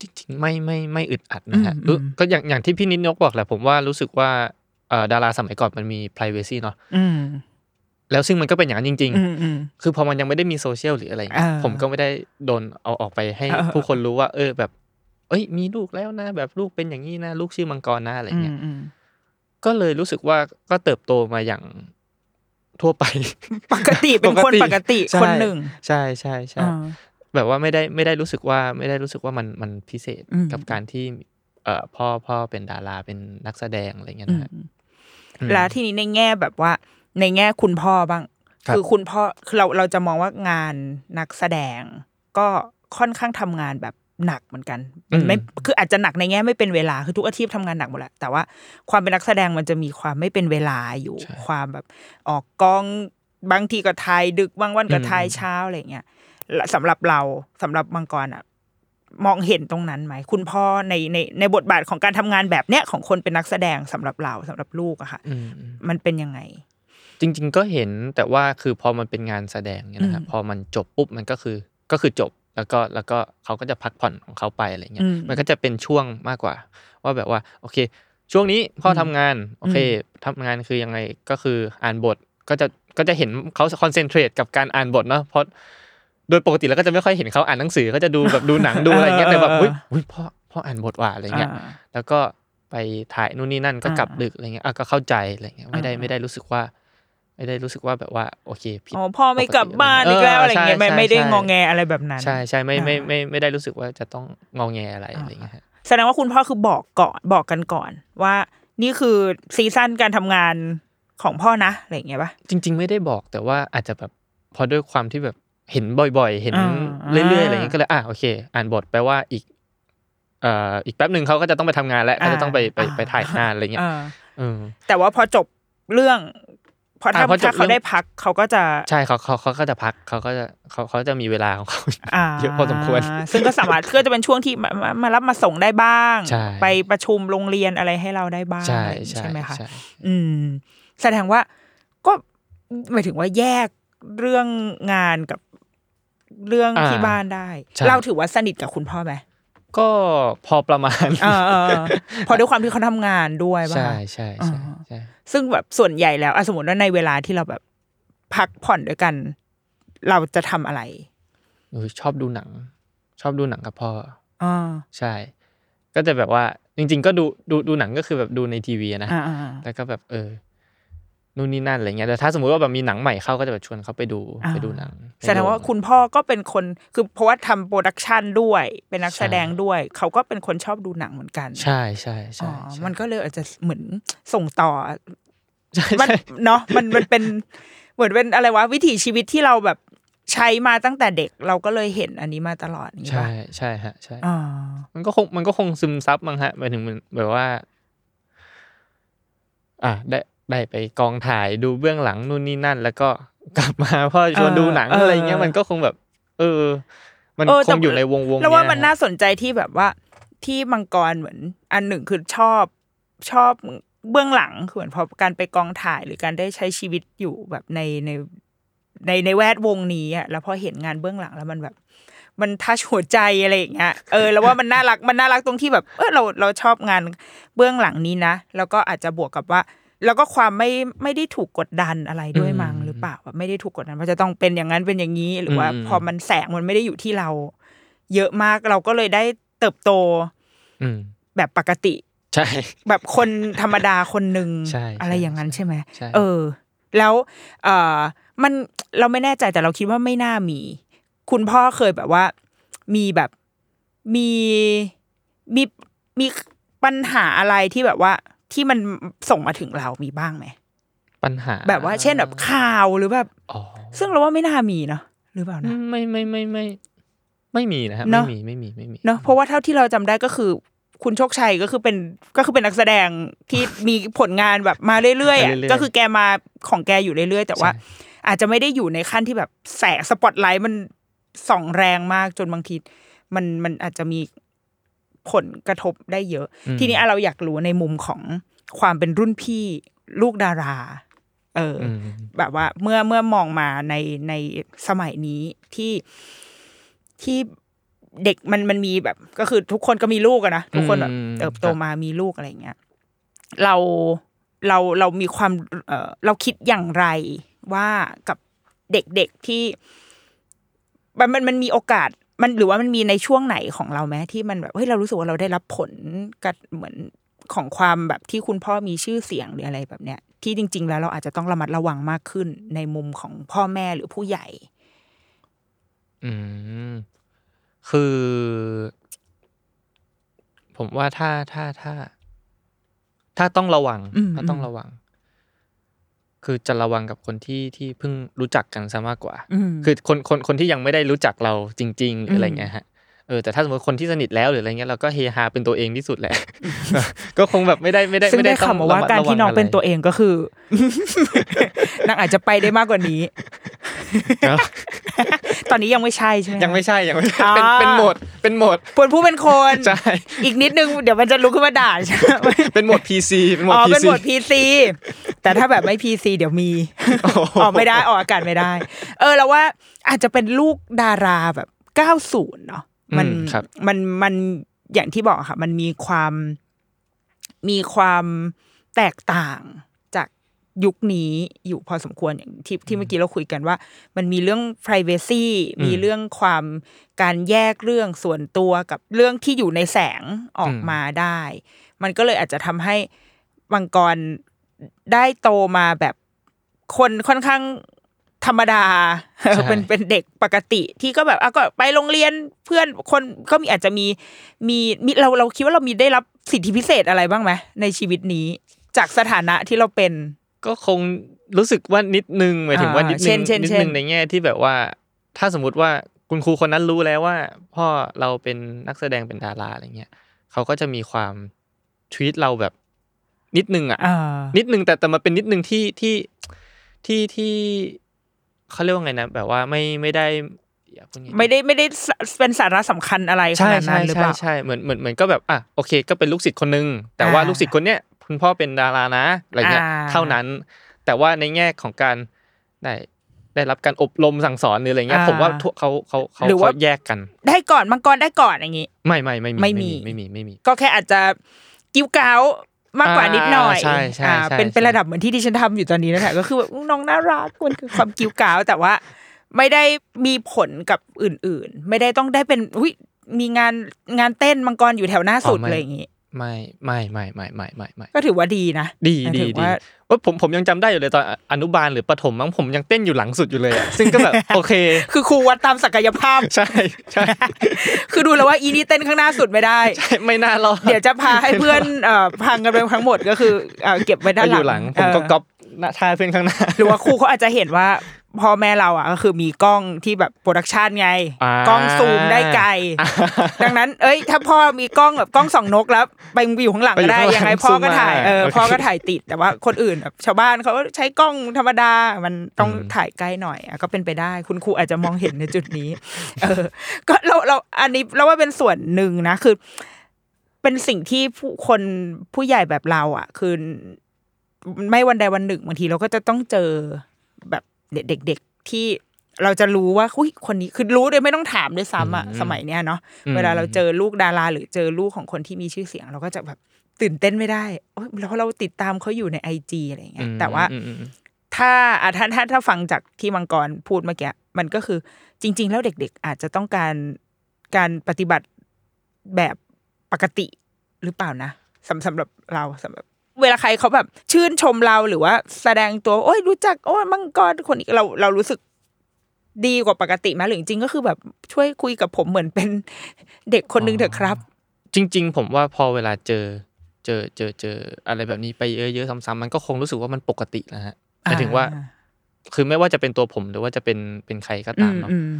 จริงๆไม่ไม่ไม่อึดอัดนะฮะอืมรู้อืมก็อย่างอย่างที่พี่นิดนกบอกแหละผมว่ารู้สึกว่าเอ่อดาราสมัยก่อนมันมี p r i เวซีเนาะอืมแล้วซึ่งมันก็เป็นอย่างนั้นจริงอืมอืมๆคือพอมันยังไม่ได้มีโซเชียลหรืออะไรเงี้ยเออผมก็ไม่ได้โดนเอาออกไปให้เออผู้คนรู้ว่า เออแบบ เอ้ย มีลูกแล้วนะ แบบลูกเป็นอย่างนี้นะ ลูกชื่อมังกรนะอะไรอืเงี้มยอืมก็เลยรู้สึกว่าก็เติบโตมาอย่าง ทั่วไป ปกติเป็นคนปกติใช่คนหนึ่ง ใช่ใช่ใช่อ่าแบบว่าไม่ได้ไม่ได้รู้สึกว่าไม่ได้รู้สึกว่ามันมันพิเศษอืมกับการที่ เอ่อพ่อพ่อเป็นดาราเป็นนักแสดงอะไรเงี้ยอืนะมฮะแล้วทีนี้ในแง่แบบว่า ในแง่คุณพ่อบ้างครับคือคุณพ่อคือเราเราจะมองว่างานนักแสดง ก็ค่อนข้างทำงานแบบ หนักเหมือนกันมันไม่คืออาจจะหนักในแง่ไม่เป็นเวลาคือทุกอาชีพทำงานหนักหมดแหละแต่ว่าความเป็นนักแสดงมันจะมีความไม่เป็นเวลาอยู่ใช่ความแบบออกกองบางทีก็ถ่ายดึกบางวันก็อืมถ่ายเช้าอะไรเงี้ยและสำหรับเราสำหรับมังกรอะมองเห็นตรงนั้นไหมคุณพ่อในในในบทบาทของการทำงานแบบเนี้ยของคนเป็นนักแสดงสำหรับเราสำหรับลูกอะค่ะอืมอืมมันเป็นยังไง จริง ๆ ก็เห็นแต่ว่าคือพอมันเป็นงานแสดงเนี่ยนะครัอืบมพอมันจบปุ๊บมันก็คือก็คือจบ แล้วก็แล้วก็เขาก็จะพักผ่อนของเขาไปอะไรเงี้ยอืมมันก็จะเป็นช่วงมากกว่า ว่าแบบว่าโอเค ช่วงนี้พ่อทำงานโอเคทำงานคือยังไงก็คืออ่านบทก็จะก็จะเห็นเขาคอนเซนเทรตกับการอ่านบทเนาะเพราะโดยปกติแล้วก็จะไม่ค่อยเห็นเขาอ่านหนังสือเขาจะดูแบบดูหนังดูอะไรเงี้ยแต่แบบอุ้ยอุ้ยพ่อพ่ออ่านบทว่ะอะไรเงี้ยอ่าแล้วก็ไปถ่ายนู่นนี่นั่นก็กลับอ่าดึกอะไรเงี้ยอะก็เข้าใจอะไรเงี้ยไม่ได้อ่าไม่ได้รู้สึกว่า ไม่ได้รู้สึกว่าแบบว่าโอเคผิดอ๋อพ่อไม่กลับบ้านอีกแล้วอะไรเงี้ยไม่ใช่ไม่ได้ใช่งอแงอะไรแบบนั้น ใช่ใช่ไม่ไม่อ่าไม่ไม่ได้รู้สึกว่าจะต้องงอแงอะไรอะไรเงี้ยฮะแสดงว่าคุณพ่อคือบอกก่อนบอกกันก่อน ว่านี่คือซีซั่นการทำงานของพ่อนะอะไรอย่างเงี้ยปะจริง ๆ ไม่ได้บอกแต่ว่าอาจจะแบบพอด้วยความที่แบบเห็นบ่อยๆ เห็นอ่าเรื่อยๆอะไรเงี้ยก็เลยอะโอเค อ่านบทแปลว่าอีกเอ่ออีกแป๊บหนึ่งเขาก็จะต้องไปทำงานแล้วก็จะต้องไปไปไปถ่ายงานอะไรเงี้ยอ่าเออแต่ว่าพอจบเรื่อง พอถ้าอ่าพอจบถ้าเขาเรื่องได้พักเขาก็จะใช่เขาเขาเขาก็จะพักเขาก็จะเขาเขาจะมีเวลาของเขาอ่าเยอะพอสมควร ซึ่งก็สามารถก็จะเป็นช่วงที่มามามารับมาส่งได้บ้างใช่ไปประชุมโรงเรียนอะไรให้เราได้บ้าง ใช่อะไรอย่างงี้ใช่ใช่ไหมคะใช่อืม แสดงว่าก็หมายถึงว่าแยกเรื่องงานกับเรื่องอ่าที่บ้านได้ใช่เราถือว่าสนิทกับคุณพ่อไหม ก็พอประมาณเออเออเออเพอด้วยความที่เขาทำงานด้วยป่ะใช่คะใช่ใช่อ่าใช่ซึ่งแบบส่วนใหญ่แล้วอะสมมติว่าในเวลาที่เราแบบพักผ่อนด้วยกัน เราจะทำอะไรเออชอบดูหนัง ชอบดูหนังกับพ่ออ่าใช่ ก็จะแบบว่า จริง ๆ ก็ดูดูดูหนังก็คือแบบดูในทีวีอะนะอ่าอ่าอ่าแล้วก็แบบเออ นู่นนี่นั่นอะไรเงี้ยแต่ถ้าสมมุติว่าแบบมีหนังใหม่เข้าก็จะแบบชวนเขาไปดูอ่าไปดูหนังแสดงว่าคุณพ่อก็เป็นคนคือเพราะว่าทำ production ด้วยเป็นนักแสดงด้วย เขาก็เป็นคนชอบดูหนังเหมือนกัน ใช่ใช่อ๋อใช่ใช่มันก็เลยอาจจะเหมือนส่งต่อใช่มันใช่เนาะมันมันเป็นเหมือนเป็นอะไรวะวิถีชีวิตที่เราแบบใช้มาตั้งแต่เด็กเราก็เลยเห็นอันนี้มาตลอดอย่างนี้ใช่ป่ะใช่ฮะใช่อ่ามันก็คงมันก็คงซึมซับมั้งฮะหมายถึงมันแบบว่า อะได้ ได้ไปกองถ่ายดูเบื้องหลังนู่นนี่นั่น แล้วก็กลับมาพ่อชวนดูหนังอะไรเงี้ยมันก็คงแบบ เออ มันเออคแต่งอยู่ในวงวงแล้วว่าเยมันน่าสนใจที่แบบว่าที่มังกรเหมือน อันหนึ่งคือชอบชอบเบื้องหลังคือเหมือนพอการไปกองถ่ายหรือการได้ใช้ชีวิตอยู่แบบในในในในแวดวงนี้อะแล้วพอเห็นงานเบื้องหลังแล้วมันแบบ มันทัชหัวใจอะไรอย่างเงี้ยเออแล้วว่ามันน่ารักมันน่ารักตรงที่แบบเออเราเราชอบงานเบื้องหลังนี้นะแล้วก็อาจจะบวกกับว่า แล้วก็ความไม่ไม่ได้ถูกกดดันอะไรด้วยมั้งหรือเปล่าแบบไม่ได้ถูกกดดันว่าจะต้องเป็นอย่างนั้นเป็นอย่างนี้ หรือว่าพอมันแสงมันไม่ได้อยู่ที่เรา เยอะมากเราก็เลยได้เติบโตอืมแบบปกติ ใช่ แบบคนธรรมดาคนหนึ่งใช่อะไรอย่างนั้นใช่ไหมใช่เออ แล้วเออมันเราไม่แน่ใจแต่เราคิดว่าไม่น่ามี คุณพ่อเคยแบบว่า มีแบบมีมีมีปัญหาอะไรที่แบบว่า ที่มันส่งมาถึงเรามีบ้างไหมปัญหา แบบว่าเช่นแบบข่าวหรือแบบอ๋อซึ่งเราว่าไม่น่ามีเนาะหรือเปล่านะไม่ไม่ไม่ไม่ ไม่มีนะครับเนไม่อะมีไม่มีไม่มีเนาะเพราะว่าเท่าที่เราจำได้ก็คือ คุณโชคชัยก็คือเป็นก็คือเป็นนักแสดงที่มีผลงานแบบมาเรื่อยๆอะก็คือแกมาของแกอยู่เรื่อยๆแต่ว่า อาจจะไม่ได้อยู่ในขั้นที่แบบแสงสปอตไลท์มันส่องแรงมากจนบางทีมันมันอาจจะมี ผลกระทบได้เยอะ ทีนี้อะเราอยากรู้ในมุมของความเป็นรุ่นพี่ลูกดารา เออออืมแบบว่าเมื่อเมื่อมองมาในในสมัยนี้ที่ที่เด็กมันมันมีแบบ ก็คือทุกคนก็มีลูกอะนะทุกคนแบบอืมเติบโตมามีลูกอะไรอย่างเงี้ยเราเราเรามีความเออเราคิดอย่างไรว่ากับเด็กๆที่มันมันมันมีโอกาส มันหรือว่ามันมีในช่วงไหนของเราไหมที่มันแบบเฮ้ยเรารู้สึกว่าเราได้รับผลกับเหมือนของความแบบที่คุณพ่อมีชื่อเสียงหรืออะไรแบบเนี้ย ที่จริง ๆ แล้วเราอาจจะต้องระมัดระวังมากขึ้นในมุมของพ่อแม่หรือผู้ใหญ่ อืมคือ ผมว่าถ้าถ้าถ้า ถ้าต้องระวังอืมถ้าต้องระวัง คือจะระวังกับคนที่ที่เพิ่งรู้จักกันซะมากกว่าอืมคือคนคนคนที่ยังไม่ได้รู้จักเราจริง ๆ หรืออะไรอืมเงี้ยฮะเออแต่ถ้าสมมติคนที่สนิทแล้วหรืออะไรเงี้ยเราก็เฮฮาเป็นตัวเองที่สุดแหละ ก็คงแบบไม่ได้ไม่ได้ซึ่งไม่ได้ได้ต้องข่าวมาว่าระมัดการที่น้องระวัะไรเป็นตัวเองก็คือนางอาจจะไปได้มากกว่านี้เนอะ ตอนนี้ยังไม่ใช่ใช่ไหมยังไม่ใช่ยังไม่ใช่เป็นอ่าเป็นโหมดเป็นโหมดปวนผู้เป็นคนใช่อีกนิดนึงเดี๋ยวมันจะลุกขึ้นมาด่าใช่ไหมเป็นโหมด PC เป็นโหมดอ๋อ PC เป็นโหมด PC แต่ถ้าแบบไม่ PC เดี๋ยวมีโอ้โหออกไม่ได้ออกอากาศไม่ได้ เออแล้วว่าอาจจะเป็นลูกดาราแบบ90เนาะมันอืมครับมันมันอย่างที่บอกอะค่ะ มันมีความมีความแตกต่างจาก ยุคนี้อยู่พอสมควรอย่างที่ที่เมื่อกี้เราคุยกันว่า มันมีเรื่อง privacy มีเรื่องความการแยกเรื่องส่วนตัวกับเรื่องที่อยู่ในแสงออกมาได้ มันก็เลยอาจจะทำให้มังกรได้โตมาแบบคนค่อนข้างธรรมดาใช่เป็นเป็นเด็กปกติที่ก็แบบอะก็ไปโรงเรียนเพื่อนคนก็มีอาจจะมีมีมีเราเราคิดว่าเรามีได้รับสิทธิพิเศษอะไรบ้างไหมในชีวิตนี้ จากสถานะที่เราเป็น ก็คงรู้สึกว่านิดนึงหมายถึงว่าอ่านิดเช่นึนงเช่นนิดเช่นนึงในแง่ที่แบบว่า ถ้าสมมุติว่าคุณครูคนนั้นรู้แล้วว่า พ่อเราเป็นนักแสดงเป็นดาราอะไรเงี้ยเขาก็จะมีความทวีตเราแบบนิดนึงอะอ่านิดนึงแต่แต่มันเป็นนิดนึงที่ที่ที่ที่เขาเรียกว่าไงนะ แบบว่าไม่ไม่ได้อย่าพูดอย่างนี้ไม่ได้ไม่ได้สเป็นสาระสำคัญอะไรขใช่นาดนั้ใช่นหรือใช่เปล่าใช่เหมือนเหมือนเหมือนก็แบบอะโอเค ก็เป็นลูกศิษย์คนนึงแต่ว่าอ่าลูกศิษย์คนเนี้ย คุณพ่อเป็นดารานะอะไรเงี้ยอ่าเท่านั้น แต่ว่าในแง่ของการได้ได้รับการอบรมสั่งสอนหรืออะไรเงี้ยอ่าผมว่าทุกเขาเขาเขาหรือว่าเขาแยกกัน ได้ก่อนมังกรได้ก่อนอย่างงี้ ไม่ไม่ไม่มีไม่มีไม่มีไม่มี ก็แค่อาจจะกิ้วก้าวมากกว่านิดหน่อยอ่าใช่ใช่อ่าใช่เป็นเป็นใช่ระดับเหมือนที่ดิฉันทำอยู่ตอนนี้นั่นแหละก็คือแบบน้องน่ารักมันคือความกิ้วก้าวแต่ว่าไม่ได้มีผลกับอื่นๆ ไม่ได้ต้องได้เป็นอุ้ยมีงานงานเต้นมังกรอยู่แถวหน้าสุดอะไรอย่างงี้ ไม่ไม่ไม่ไม่ไม่ไม่ไม่ก็ถือว่าดีนะ ดีถืดีอดีว่าว่าผมผมยังจำได้อยู่เลยตอนอนุบาลหรือประถมมั้งผมยังเต้นอยู่หลังสุดอยู่เลยอะซึ่งก็แบบโอเค คือครูวัดตามศักยภาพใช่ใช่คือดูแล้วว่าอีนี่เต้นข้างหน้าสุดไม่ได้ใช่ไม่น่ารอดเดี๋ยวจะพาให้เพื่อนเอ่อพังกันไปทั้งหมดก็คือเอ่อเก็บไว้ด้านก็หอลังยู่หลังผมก็เออก๊อปหน้าท่าเพื่อนข้างหน้าหรือว่าครูเขาอาจจะเห็นว่า พ่อแม่เราอะก็คือมีกล้องที่แบบโปรดักชันไงอ่ากล้องซูมได้ไกล ดังนั้น เอ้ย ถ้าพ่อมีกล้องแบบกล้องส่องนกแล้วไปอยู่ข้างหลังก็ได้ไปอยู่ข้างหลังยังไงพ่อก็ถ่ายซูมมาเออโอเคพ่อก็ถ่ายติดแต่ว่าคนอื่นแบบชาวบ้านเขาใช้กล้องธรรมดามันต้องอืมถ่ายใกล้หน่อยอะก็เป็นไปได้คุณครูอาจจะมองเห็นในจุดนี้ เออ ก็เราเราอันนี้เราว่าเป็นส่วนหนึ่งนะคือ เป็นสิ่งที่ผู้คนผู้ใหญ่แบบเรา อะ คือไม่วันใดวันหนึ่งบางทีเราก็จะต้องเจอแบบ เด็ก ๆที่เราจะรู้ว่าคุยคนนี้คือรู้โดยไม่ต้องถามด้วยซ้ำอะอืมสมัยเนี้ยเนาะอืมเวลาเราเจอลูกดารา หรือเจอลูกของคนที่มีชื่อเสียง เราก็จะแบบตื่นเต้นไม่ได้โอ๊ยแล้วเราติดตามเขาอยู่ในไอจีอะไรอย่างเงี้ยแต่ว่าอืมอืมอืมถ้าอะถ้าถ้าถ้าฟังจากที่มังกรพูดเมื่อกี้มันก็คือจริง ๆ แล้วเด็ก ๆ อาจจะต้องการการปฏิบัติแบบปกติหรือเปล่านะสำสำหรับเราสำหรับ เวลาใครเขาแบบชื่นชมเราหรือว่าแสดงตัวโอ้ยรู้จักโอ้ยมังกรคนนี้เราเรารู้สึกดีกว่าปกติไหมหรือจริงๆก็คือแบบช่วยคุยกับผมเหมือนเป็นเด็กคนนึงเถอะครับ จริง ๆ ผมว่าพอเวลาเจอ เจอเจอเจออะไรแบบนี้ไปเยอะๆซ้ำๆมันก็คงรู้สึกว่ามันปกตินะฮะหมายถึงว่าอ่า คือไม่ว่าจะเป็นตัวผมหรือว่าจะเป็นเป็นใครก็อืตามมเนาะอืม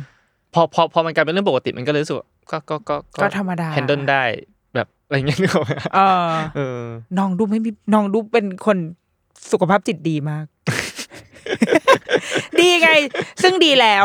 พอพอพอมันกลายเป็นเรื่องปกติมันก็เลยรู้สึกว่าก็ก็ก็ก็ธรรมดาแฮนเดิลได้ แบบอะไรเงี้ยนึกออกไหมเออเออน้องดูไม่มีน้องดูเป็นคนสุขภาพจิตดีมาก ดีไง ซึ่งดีแล้ว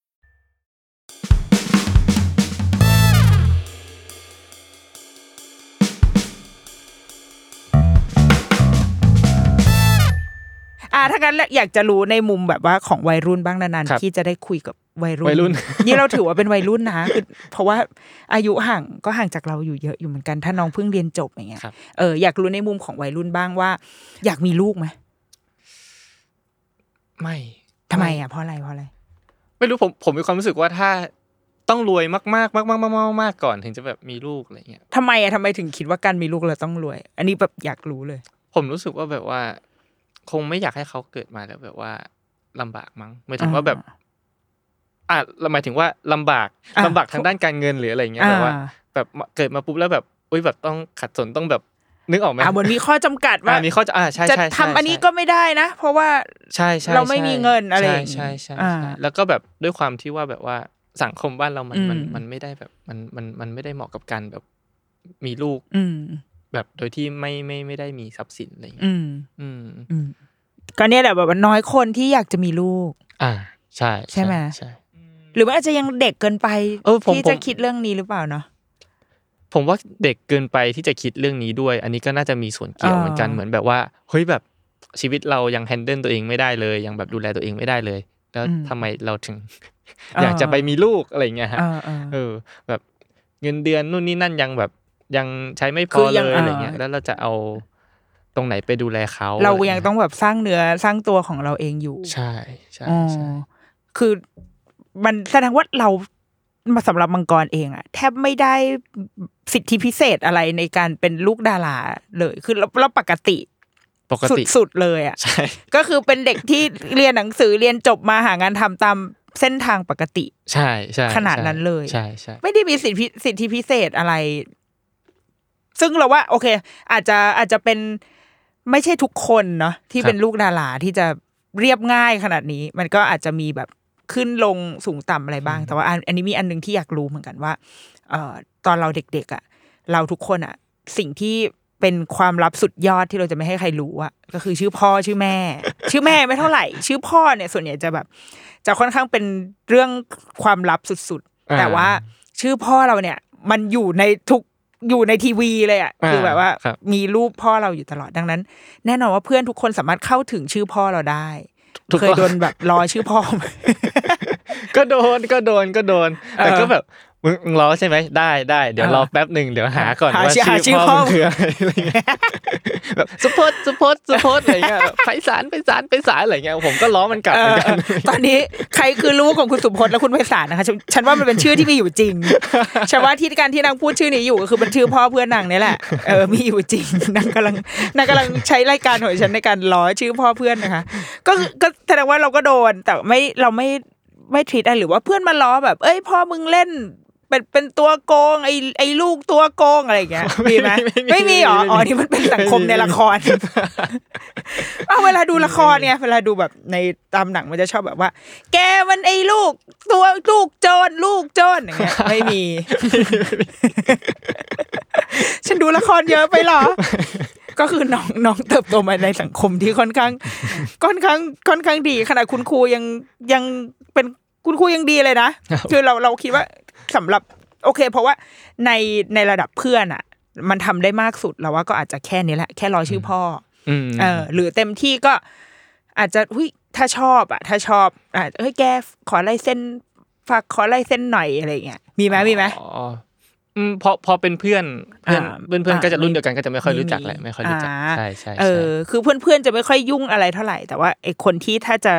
อ่าถ้างั้นอยากจะรู้ในมุมแบบว่าของวัยรุ่นบ้างนานครับๆที่จะได้คุยกับวัยรุ่นวัยรุ่น นี่เราถือว่าเป็นวัยรุ่นนะคือเพราะว่าอายุห่างก็ห่างจากเราอยู่เยอะอยู่เหมือนกัน ถ้าน้องเพิ่งเรียนจบอย่างเงี้ยครับเอออยากรู้ในมุมของวัยรุ่นบ้างว่า อยากมีลูกไหมไม่ทำไมอะเพราะอะไรเพราะอะไร ไม่รู้ผมผมมีความรู้สึกว่าถ้าต้องรวยมากๆมากๆมากๆมากๆมากๆก่อนถึงจะแบบมีลูกอะไรเงี้ยทำไมอะทำไมถึงคิดว่าการมีลูกเราต้องรวย อันนี้แบบอยากรู้เลย ผมรู้สึกว่าแบบว่า คงไม่อยากให้เขาเกิดมาแล้วแบบว่าลำบากมั้งหมายถึงว่าแบบ อะหมายถึงว่าลำบากอ่าลำบากทางด้านการเงินหรืออะไรเงี้ยแบบว่าอ่า แบบเกิดมาปุ๊บแล้วแบบอุ้ยแบบต้องขัดสนต้องแบบนึกออกไหมอ่าเหมือนมีข้อจำกัดว่าอ่ามีข้อจะอ่าใช่จะใช่ทำอันนี้ก็ไม่ได้นะ เพราะว่าใช่ใช่เราไม่มีเงินอะไรใช่อย่างงี้ใช่ใช่อ่าใช่แล้วก็แบบด้วยความที่ว่าแบบว่าสังคมบ้านเรามันมันอืมมันไม่ได้แบบมันมันมันไม่ได้เหมาะกับการแบบมีลูกอืม แบบโดยที่ไม่ไม่ไม่ได้มีทรัพย์สินอะไรอย่างเงี้ยอืม อืม อืมก็เนี่ยแหละแบบว่าน้อยคนที่อยากจะมีลูก อ่า ใช่ใช่ไหม ใช่ หรือว่าอาจจะยังเด็กเกินไปเออผมที่ผมจะคิดเรื่องนี้หรือเปล่าเนาะ ผมว่าเด็กเกินไปที่จะคิดเรื่องนี้ด้วย อันนี้ก็น่าจะมีส่วนเกี่ยวอ่า เหมือนกันเหมือนแบบว่าเฮ้ยแบบชีวิตเรายังแฮนเดิลตัวเองไม่ได้เลยยังแบบดูแลตัวเองไม่ได้เลย แล้วทำไมเราถึง อยากจะไปมีลูกอะไรอย่างเงี้ยฮะ เออเออ เออแบบเงินเดือนนู่นนี่นั่นยังแบบ ยังใช้ไม่พคืออเลยังยอะไรเงี้ยอ่าแล้วเราจะเอาตรงไหนไปดูแลเขา เราะไยังต้องแบบสร้างเนื้อสร้างตัวของเราเองอยู่ ใช่ใช่อ๋อใช่คือมันแสดงว่าเรามาสำหรับมังกรเองอะแทบไม่ได้สิทธิพิเศษอะไรในการเป็นลูกดาราเลย คือเราเราปกติปกติสุดๆเลยอะใช่ก็คือเป็นเด็กที่เรียนหนังสือเรียนจบมาหางานทำตามเส้นทางปกติ ใช่ใช่ขนาดนั้นเลย ใช่ใช่ไม่ได้มีสิทธิสิทธิพิเศษอะไร ซึ่งเราว่า โอเค อาจจะอาจจะเป็นไม่ใช่ทุกคนเนาะที่เป็นลูกดาราที่จะเรียบง่ายขนาดนี้ มันก็อาจจะมีแบบขึ้นลงสูงต่ำอะไรบ้าง แต่ว่าอันอันนี้มีอันหนึงที่อยากรู้เหมือนกันว่า เอ่อตอนเราเด็กๆอะ เราทุกคนอะ สิ่งที่เป็นความลับสุดยอดที่เราจะไม่ให้ใครรู้อะก็คือชื่อพ่อชื่อแม่ ชื่อแม่ไม่เท่าไหร่ ชื่อพ่อเนี่ยส่วนใหญ่จะแบบ จะค่อนข้างเป็นเรื่องความลับสุดๆอ่าแต่ว่าชื่อพ่อเราเนี่ย มันอยู่ในทุก อยู่ในทีวีเลยอะอ่าคือแบบว่าครับมีรูปพ่อเราอยู่ตลอดดังนั้น แน่นอนว่าเพื่อนทุกคนสามารถเข้าถึงชื่อพ่อเราได้ถูกเคยโดนแบบรอชื่อพ่อไหมก็โดนก็โดนก็โดน แต่เออก็แบบ มึงมึงรอใช่ไหมได้ได้เดี๋ยวเออรอแป๊บหนึ่งเดี๋ยวหาก่อนหาว่าชื่อหาชื่ชื่ออพ่พ่ออมึงคืออะไรอะไรเงี้ยแบบสุพจน์สุพจน์สุพจน์อะไรเงี้ยแบบไพศาลไพศาลไพศาลอะไรเงี้ยผมก็ล้อมันกลับเหมือนกันเออตอนนี้ใครคือลูกของคุณสุพจน์และคุณไพศาลนะคะฉันฉันว่ามันเป็นชื่อที่มีอยู่จริงฉันว่าที่การที่นางพูดชื่อนี้อยู่ก็คือเป็นชื่อพ่อเพื่อนนางนี่แหละเออมีอยู่จริงนางกำลังนางกำลังใช้รายการของฉันในการล้อชื่อพ่อเพื่อนนะคะ ก็คือก็แสดงว่าเราก็โดนแต่ไม่เราไม่ไม่ทรีตอะไรหรือว่าเพื่อนมาล้อแบบ เอ้ยพ่อมึงเล่น เป็นเป็นตัวโกงไอ้ไอ้ลูกตัวโกงอะไรอย่างเงี้ยมีไหมไม่มีไม่มีหรอไม่มีอ๋อนี่มันเป็นสังคมในละครเอาเวลาดูละครเนี่ยเวลาดูแบบในตามหนังมันจะชอบแบบว่า แกมันไอ้ลูก ตัวลูกโจรลูกโจรอย่างเงี้ยไม่มี ฉันดูละครเยอะไปเหรอก็คือน้องน้องเติบโตมาในสังคมที่ค่อนข้าง ค่อนข้างค่อนข้างดีขนาดคุณครูยังยังเป็นคุณครูยังดีเลยนะ คือเราเราคิดว่า สำหรับโอเค เพราะว่าในในระดับเพื่อนอะ มันทำได้มากสุดเราว่าก็อาจจะแค่นี้แหละแค่รอชื่อพ่ออืมเออ หรือเต็มที่ก็อาจจะหุยถ้าชอบอะ ถ้าชอบอะเฮ้ยแกขอลายเส้นฝากขอลายเส้นหน่อยอะไรเงี้ยมีไหมมีไหม อ๋ออืมพอพอเป็นเพื่อนเพื่อนอ่าเพื่อนเพื่อนอ่าก็จะรุ่นเดียวกันก็จะไม่ค่อยไม่รู้จักมีแหละไม่ค่อยรู้จักอ่าใช่ใช่เอใช่อคือเพื่อนๆจะไม่ค่อยยุ่งอะไรเท่าไหร่ แต่ว่าไอ้คนที่ถ้าจะ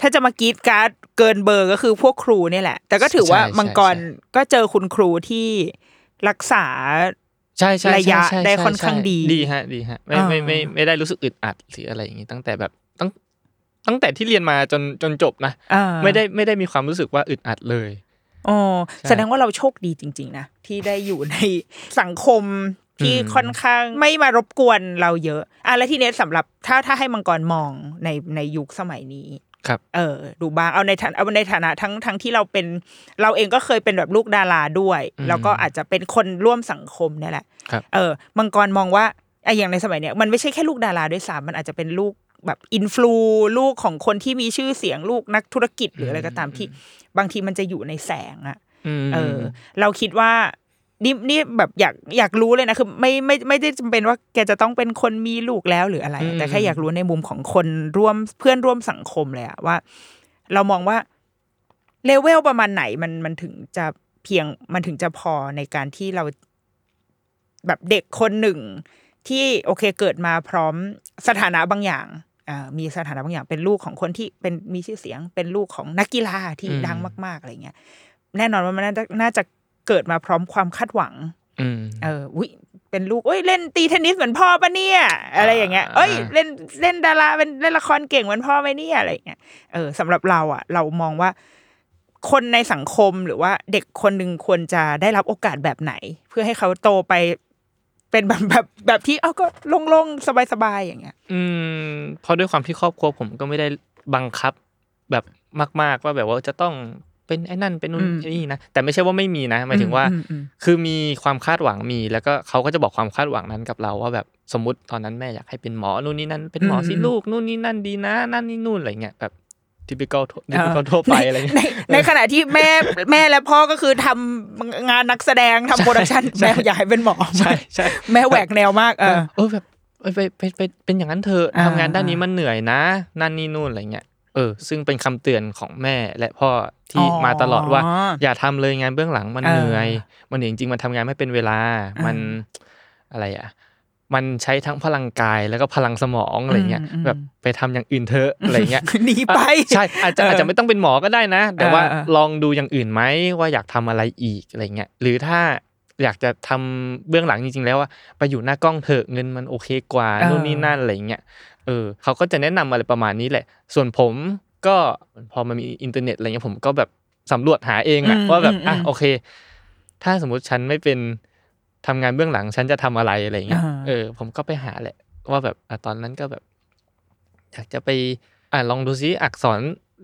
ถ้าจะมากรี๊ดกร๊าดเกินเบอร์ก็คือพวกครูเนี่ยแหละ แต่ก็ถือว่ามังกรก็เจอคุณครูที่รักษาใช่ใช่ระยะใช่ใช่ได้ค่อนข้างใช่ดีดีฮะดีฮะไม่อ่าไม่ไม่ไม่ได้รู้สึกอึดอัดหรืออะไรอย่างงี้ตั้งแต่แบบตั้งตั้งแต่ที่เรียนมาจนจนจบนะอ่าไม่ได้ไม่ได้มีความรู้สึกว่าอึดอัดเลย อ๋อใช่แสดงว่าเราโชคดีจริง ๆ นะ ที่ได้อยู่ในสังคมที่อืมค่อนข้างไม่มารบกวนเราเยอะอะแล้วทีเนี้ยสำหรับถ้าถ้าให้มังกรมองในในยุคสมัยนี้ครับเออดูบ้างเอาในฐานเอาในฐานะทั้งทั้งที่เราเป็น เราเองก็เคยเป็นแบบลูกดาราด้วยอืมแล้วก็อาจจะเป็นคนร่วมสังคมเนี่ยแหละครับเออมังกรมองว่าไอ้อย่างในสมัยเนี้ยมันไม่ใช่แค่ลูกดาราด้วยซ้ำมันอาจจะเป็นลูก แบบอินฟลูลูกของคนที่มีชื่อเสียงลูกนักธุรกิจหรืออะไรก็ตามที่ บางทีมันจะอยู่ในแสงอะมเออ เราคิดว่านี่นี่แบบอยากอยากรู้เลยนะคือไม่ไม่ไม่ได้จำเป็นว่าแกจะต้องเป็นคนมีลูกแล้วหรืออะไรอืมแต่แค่อยากรู้ในมุมของคนร่วมเพื่อนร่วมสังคมเลยอะว่า เรามองว่าเลเวลประมาณไหนมันมันถึงจะเพียงมันถึงจะพอในการที่เราแบบเด็กคนหนึ่งที่โอเคเกิดมาพร้อมสถานะบางอย่างอ่า มีสถานะบางอย่างเป็นลูกของคนที่เป็นมีชื่อเสียง เป็นลูกของนักกีฬาที่อืมดังมาก ๆอะไรเงี้ยแน่นอนว่ามันน่าจะน่าจะเกิดมาพร้อมความคาดหวังอืมเอออุ้ยเป็นลูกเอ้ยเล่นตีเทนนิสเหมือนพ่อปะเนี่ย อะไรอย่างเงี้ยอ่าเอ้ยเล่นเล่นดาราเป็นเล่นละครเก่งเหมือนพ่อไหมเนี่ยอะไรอย่างเงี้ยเออสำหรับเราอะ เรามองว่า คนในสังคมหรือว่าเด็กคนหนึ่งควรจะได้รับโอกาสแบบไหน เพื่อให้เขาโตไป เป็นแบบแบบแบบที่เอ้าก็โล่งๆสบายๆอย่างเงี้ย อืมเพราะด้วยความที่ครอบครัวผมก็ไม่ได้บังคับ แบบมาก ๆ ว่าแบบว่าจะต้องเป็นไอ้นั่นเป็นนู่นอืมไอ้นี่นะแต่ไม่ใช่ว่าไม่มีนะหมายถึงว่าอืมอืมคือมีความคาดหวังมี แล้วก็เขาก็จะบอกความคาดหวังนั้นกับเราว่าแบบสมมติตอนนั้นแม่อยากให้เป็นหมอนู่นนี่นั่นเป็นหมอสิอืมลูกนู่นนี่นั่นดีนะ นั่นนี่นู่นอะไรเงี้ยแบบ typical typical ทั่วไปอะไรเงี้ยในในขณะที่แม่แม่และพ่อก็คือทำงานนักแสดงทำ production แม่อยากให้เป็นหมอใช่ใช่แม่แหวกแนวมากเออเออแบบเออไปไปไปเป็นอย่างนั้นเธอะอ่าทำงานด้านนี้มันเหนื่อยนะนั่นนี่นู่นอะไรเงี้ยเออ ซึ่งเป็นคำเตือนของแม่และพ่อที่มาตลอดว่า อย่าทำเลยงานเบื้องหลังมันเออเหนื่อย มันเหนื่อยจริงๆมันทำงานไม่เป็นเวลามันอะไรอะ มันใช้ทั้งพลังกายแล้วก็พลังสมองอะไรเงี้ยอืมอืมแบบไปทำอย่างอื่นเถอะอะไรเงี้ยหนีไปอะใช่อาจจะเออออาจจะไม่ต้องเป็นหมอก็ได้นะ แต่ว่าเออเออลองดูอย่างอื่นไหมว่าอยากทำอะไรอีกอะไรเงี้ยหรือถ้าอยากจะทำเบื้องหลังจริงๆ แล้วว่าไปอยู่หน้ากล้องเถอะเงินมันโอเคกว่านู่นนี่นั่นอะไรเงี้ยเออเขาก็จะแนะนำอะไรประมาณนี้แหละ ส่วนผมก็พอมันมีอินเทอร์เน็ตอะไรเงี้ยผมก็แบบสำรวจหาเองอะอืมว่าแบบอืมอะอืมโอเค ถ้าสมมุติฉันไม่เป็น ทำงานเบื้องหลังฉันจะทำอะไรอะไรเงี้ยอ่าเออผมก็ไปหาแหละ ว่าแบบอะตอนนั้นก็แบบ อยากจะไปอ่าลองดูซิอักษร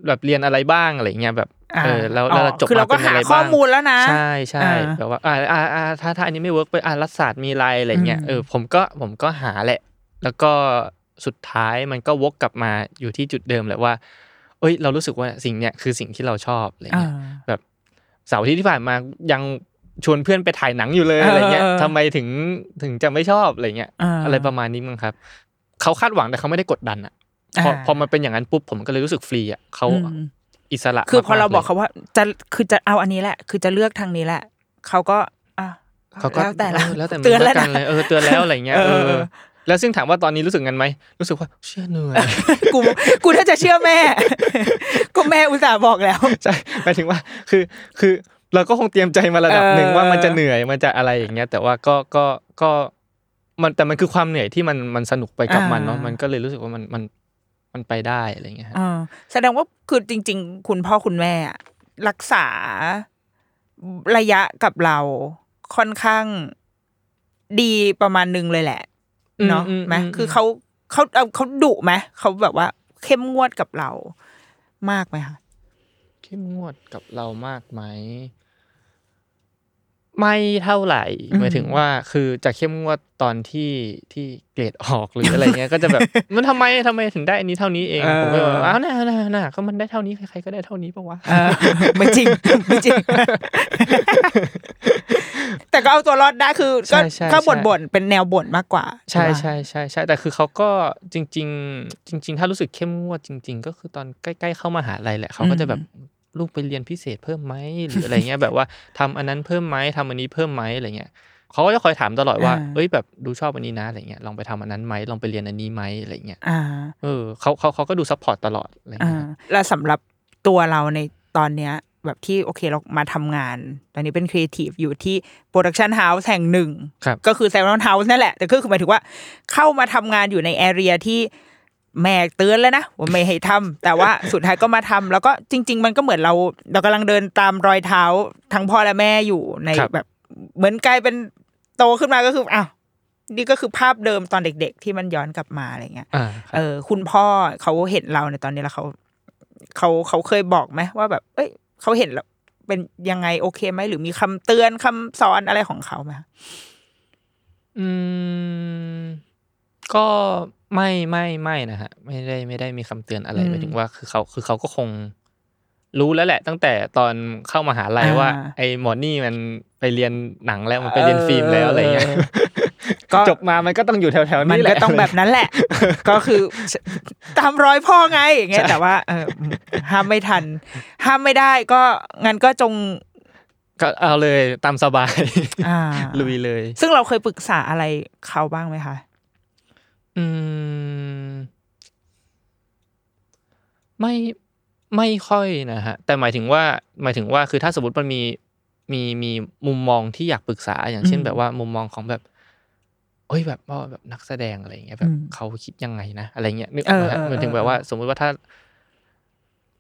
แบบเรียนอะไรบ้างอะไรเงี้ยแบบอ่าเออแล้วแล้วเราจบคือเรามาก็เป็นหาอะไรข้อบ้างมูลแล้วนะ ใช่ใช่อ่าแบบว่าอ่าอ่าอ่าถ้าถ้าอันนี้ไม่ work ไปอ่ารัฐศาสตร์มีอะไรอะไรเงี้ยอืมเออผมก็ผมก็หาแหละ แล้วก็สุดท้ายมันก็วกกลับมาอยู่ที่จุดเดิมแหละว่า เอ้ย เรารู้สึกว่าสิ่งเนี้ยคือสิ่งที่เราชอบอะไรอ่าเงี้ยแบบเสาร์อาที่ที่ผ่านมายัง ชวนเพื่อนไปถ่ายหนังอยู่เลยเอออะไรเงี้ยเออทำไมถึงถึงจะไม่ชอบอะไรเงี้ยอ่าอะไรประมาณนี้มั้งครับเขาคาดหวังแต่เขาไม่ได้กดดันอะพออ่าพอมันเป็นอย่างนั้นปุ๊บผมก็เลยรู้สึกฟรีอะเขาอืมอิสระคือพอเรามๆบอกลยเขาว่าจะคือจะเอาอันนี้แหละ คือจะเลือกทางนี้แหละเขาก็อะเขาก็แล้วแต่ละเออแล้วแต่มึงเตือนแล้วกันะเลยเออเตือนแล้วอะไรเงี้ยเอเอออแล้วซึ่งถามว่าตอนนี้รู้สึกกันไหมรู้สึกว่าเชื่อเหนื่อยกูกูถ้าจะเชื่อแม่ ก็แม่อุตส่าห์บอกแล้วใช่หมายถึงว่าคือคือ เราก็คงเตรียมใจมาระดับหนึ่งเออว่ามันจะเหนื่อยมันจะอะไรอย่างเงี้ย แต่ว่าก็ก็ก็มันแต่มันคือความเหนื่อยที่มันมันสนุกไปกับมันเนาะมันก็เลยรู้สึกว่ามันมันมันไปได้อะไรเงี้ยฮะอ่าแสดงว่าคือจริง ๆ คุณพ่อคุณแม่อะรักษาระยะกับเราค่อนข้างดีประมาณนึงเลยแหละเนาะไหมคือเขาเขาเอาเขาดุไหมเขาแบบว่า เข้มงวดกับเรามากไหมคะเข้มงวดกับเรามากไหม ไม่เท่าไหร่หมายถึงว่าคือจะเข้มงวดตอนที่ที่เกรดออกหรืออะไรเงี้ยก็จะแบบมันทำไมทำไมถึงได้อันนี้เท่านี้เองผมก็แบบอ้าวน่าน่าน่าก็มันได้เท่านี้ใครๆก็ได้เท่านี้ปะวะเออไม่จริงไม่จริง แต่ก็เอาตัวรอดได้คือก็ใช่ใช่ก็ใช่บ่นบ่นๆเป็นแนวบ่นมากกว่า ใช่ถูกปะใช่ใช่ใช่แต่คือเขาก็จริง ๆ จริง ๆ ถ้ารู้สึกเข้มงวดจริง ๆ ก็คือตอนใกล้ๆเข้ามหาลัยแหละเขาก็จะแบบ ลูกไปเรียนพิเศษเพิ่มไหมหรืออะไรเงี้ยแบบว่าทำอันนั้นเพิ่มไหมทำอันนี้เพิ่มไหมอะไรเงี้ยเขาก็จะคอยถามตลอดว่าอ่าเอ้ยแบบดูชอบอันนี้นะอะไรเงี้ยลองไปทำอันนั้นไหมลองไปเรียนอันนี้ไหมอะไรเงี้ยอ่าเออเขาเขาเขาก็ดู support ตลอดอะไรอ่าเงี้ยแล้วสำหรับตัวเราในตอนเนี้ยแบบที่โอเคเรามาทำงาน ตอนนี้เป็นครีเอทีฟอยู่ที่ production house แห่งหนึ่งครับก็คือแซม n นเฮาส์นั่นแหละ แต่ก็คือหมายถึงว่าเข้ามาทำงานอยู่ใน area ที่ แม่เตือนแล้วนะว่าไม่ให้ทำแต่ว่าสุดท้ายก็มาทำแล้วก็จริง ๆ มันก็เหมือนเรา เรากำลังเดินตามรอยเท้าทั้งพ่อและแม่อยู่ในครับแบบ เหมือนกลายเป็นโตขึ้นมาก็คืออ้าวนี่ก็คือภาพเดิมตอนเด็ก ๆ ที่มันย้อนกลับมาอะไรเงี้ยอ่าคเอรับอคุณพ่อเขาเห็นเราในตอนนี้แล้วเขาเขาเขาเคยบอกไหมว่าแบบ เอ้ยเขาเห็นแล้วเป็นยังไงโอเคไหมหรือมีคำเตือนคำสอนอะไรของเขาไหมคะอืม ก็ไม่ไม่ไม่นะฮะไม่ได้ไม่ได้มีคำเตือนอะไรหมายถึงว่าคือเขาคือเขาก็คง รู้แล้วแหละ ตั้งแต่ตอนเข้ามาหาลัยว่า ไอ้หมอนี่มันไปเรียนหนังแล้วมันไปเรียนฟิล์มแล้วอะไรเงี้ยก็จบมามันก็ต้องอยู่แถวๆมันนี้แหก็ละต้องแบบนั้นแหละ ก็คือตามรอยพ่อไงอย่างเงี้ยใช่แต่ว่าเออห้ามไม่ทัน ห้ามไม่ได้ก็งั้นก็จงก็เอาเลยตามสบายอ่าลุยเลย ซึ่งเราเคยปรึกษาอะไรเขาบ้างไหมคะ อืม ไม่ ไม่ค่อยนะฮะแต่หมายถึงว่า หมายถึงว่า คือถ้าสมมติมันมี มี มีมุมมองที่อยากปรึกษา อย่างเช่น อืมแบบว่ามุมมองของแบบเอ้ย แบบว่าแบบนักแสดง อะไรอย่างเงี้ย แบบอืมเขาคิดยังไงนะ อะไรเงี้ย นึกออกไหมเออฮะเออหมายถึงเออแบบว่าสมมุติว่าถ้า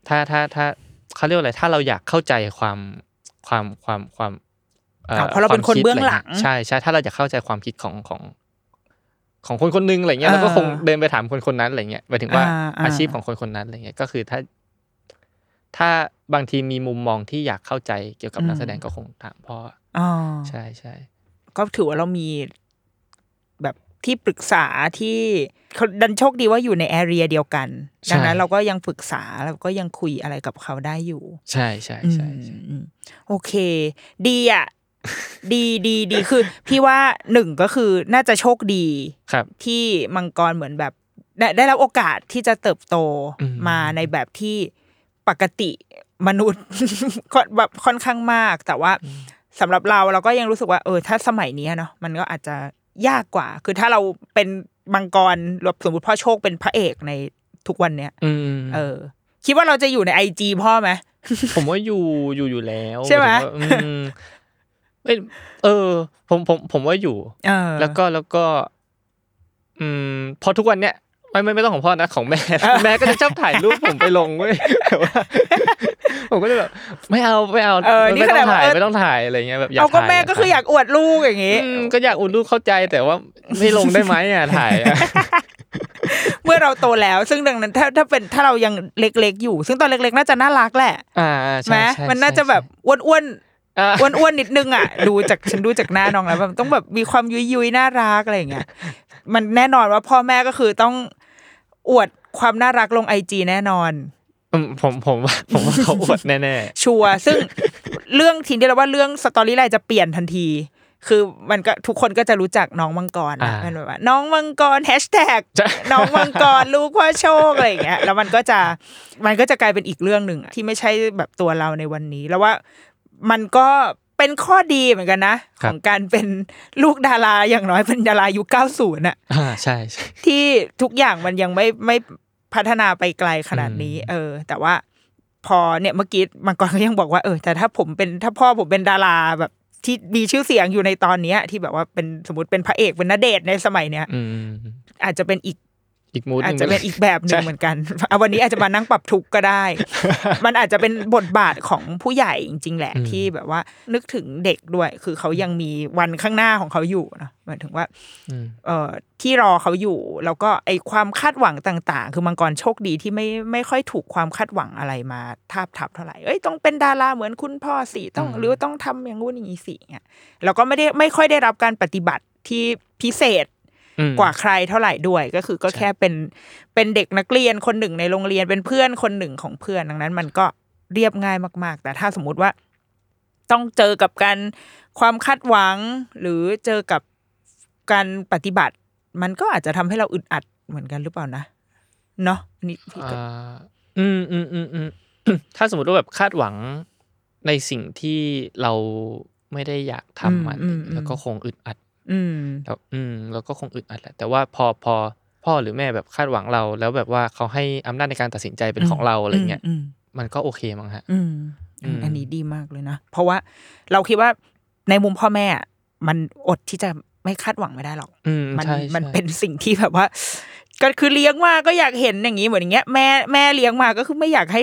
ถ้า ถ้า ถ้า เขาเรียกว่าอะไร ถ้าเราอยากเข้าใจความ ความ ความ ความอ่ออะเพราะเราเป็นคนวมดเบื้องหลังะไรเยใช่ ใช่ ถ้าเราอยากเข้าใจความคิดของ ของ ของคนคนหนึงอะไรเงี้ยเออเราก็คงเดินไปถามคนคนนั้นอะไรเงี้ยหมายถึงว่าอ่าอ่าอาชีพของคนคนนั้นอะไรเงี้ยก็คือถ้า ถ้าบางทีมีมุมมองที่อยากเข้าใจเกี่ยวกับนักแสดงก็คงถามพ่ออ๋อใช่ใช่ก็ถือว่าเรามีแบบที่ปรึกษาที่เขาดันโชคดีว่าอยู่ในแอเรียเดียวกันดังนั้นเราก็ยังปรึกษาแล้วก็ยังคุยอะไรกับเขาได้อยู่ ใช่ใช่ใช่ใช่อืมโอเค ดีอะ ดีดีดีคือ พี่ว่าหนึ่งก็คือน่าจะโชคดีครับ ที่มังกรเหมือนแบบได้ได้รับโอกาสที่จะเติบโตอืมมาในแบบที่ปกติมนุษย์ค่อนแบบค่อนข้างมาก แต่ว่าสำหรับเราเราก็ยังรู้สึกว่าเออถ้าสมัยนี้เนาะมันก็อาจจะยากกว่า คือถ้าเราเป็นมังกรหรือสมมติพ่อโชคเป็นพระเอกในทุกวันเนี้ยอืมเออ คิดว่าเราจะอยู่ในไอจีพ่อไหมผมว่าอยู่อยู่อยู่แล้วใช่ไหมายถึงว่าอืมไม่เออ ผมผมผมว่าอยู่เออแล้วก็แล้วก็ อืม พอทุกวันเนี้ยไม่ไม่ไม่ต้องของพ่อนะของแม่แม่ก็จะชอบถ่ายรูปผมไปลงเว้ยแต่ว่าผมก็จะแบบไม่เอาไม่เอาเออนี่ไม่ขต้นาดองถ่ายว่าเออไม่ต้องถ่ายอะไรเงี้ยแบบอยากเอาก็ถ่ายแม่ก็คืออยากอวดลูกอย่างงี้อืมก็อยากอุ่นรูปเข้าใจแต่ว่าไม่ลงได้ไหมอะถ่ายอะเมื่อเราโตแล้ว ซึ่งดังนั้นถ้าถ้าเป็นถ้าเรายังเล็กๆอยู่ ซึ่งตอนเล็กๆ น่าจะน่ารักแหละอ่าใช่ไหมใช่มันน่าจะแบบอ้วนๆ อ่าอ้วนๆนิดนึงอะดูจากฉันดูจากหน้าน้องแล้วแบบต้องแบบมีความยุยยุยๆน่ารักอะไรอย่างเงี้ยมันแน่นอนว่าพ่อแม่ก็คือต้องอวดความน่ารักลงไอจีแน่นอนอืมผมผมว่าผมว่าเขาอวดแน่ชัวร์ซึ่งเรื่องทีนี้เราว่าเรื่อง storyline จะเปลี่ยนทันที คือมันก็ทุกคนก็จะรู้จักน้องมังกรนะมันแบบว่าน้องมังกรแฮชแท็กๆใช่น้องมังกรลูกพ่อโชคอะไรอย่างเงี้ยแล้วมันก็จะมันก็จะกลายเป็นอีกเรื่องหนึ่งอะที่ไม่ใช่แบบตัวเราในวันนี้ แล้วว่า มันก็เป็นข้อดีเหมือนกันนะครัขบองการเป็นลูกดาราอย่างน้อยเป็นดารายุค90น่ะอ่าใช่ใช่ที่ทุกอย่างมันยังไม่ไม่พัฒนาไปไกลขนาดนี้อืมเออ แต่ว่าพอเนี่ยเมื่อกี้มังกรก็ยังบอกว่าเออแต่ถ้าผมเป็นถ้าพ่อผมเป็นดาราแบบที่มีชื่อเสียงอยู่ในตอนเนี้ย ที่แบบว่าเป็นสมมติเป็นพระเอกเป็นนเดชน์ในสมัยเนี้ยอืมอาจจะเป็นอีก อีกมูดอาจจะเป็นอีกแบบหนึ่งใช่เหมือนกันเอาวันนี้อาจจะมานั่งปรับทุกข์ก็ได้ มันอาจจะเป็นบทบาทของผู้ใหญ่จริง ๆ แหละอืมที่แบบว่า นึกถึงเด็กด้วย คือเขายังมีวันข้างหน้าของเขาอยู่นะหมายถึงว่าอืมเอ่อที่รอเขาอยู่ แล้วก็ไอความคาดหวังต่าง ๆ คือมังกรโชคดีที่ไม่ไม่ค่อยถูกความคาดหวังอะไรมาทาบทับเท่าไหร่เอ้ยต้องเป็นดาราเหมือนคุณพ่อสิต้องอืมหรือว่าต้องทำอย่างงู้นอย่างนี้สิเงี้ยแล้วก็ไม่ได้ไม่ค่อยได้รับการปฏิบัติที่พิเศษอืม กว่าใครเท่าไหร่ด้วยก็คือก็ใช่แค่เป็นเป็นเด็กนักเรียนคนหนึ่งในโรงเรียนเป็นเพื่อนคนหนึ่งของเพื่อนดังนั้น มันก็เรียบง่ายมาก ๆ แต่ถ้าสมมุติว่า ต้องเจอกับการความคาดหวัง หรือเจอกับการปฏิบัติ มันก็อาจจะทำให้เราอึดอัดเหมือนกันหรือเปล่านะเนาะอันนี่พี่ก็อ่าอืมอืมอืมอืมถ้าสมมติว่าแบบคาดหวังในสิ่งที่เราไม่ได้อยากทำมันอืมอืมแล้วก็คงอึดอัด อืมแล้วอืมแล้วก็คงอึดอัดแหละแต่ว่าพอพอพ่อหรือแม่แบบคาดหวังเรา แล้วแบบว่าเขาให้อำนาจในการตัดสินใจเป็นของเราอะไรเงี้ยอืมมันก็โอเคมั้งฮะอืมอืมอันนี้ดีมากเลยนะ เพราะว่าเราคิดว่าในมุมพ่อแม่อะมันอดที่จะไม่คาดหวังไม่ได้หรอกอืมมันใช่มันใช่เป็นสิ่งที่แบบว่า ก็คือเลี้ยงมาก็อยากเห็นอย่างนี้เหมือนอย่างเงี้ยแม่แม่เลี้ยงมาก็คือไม่อยากให้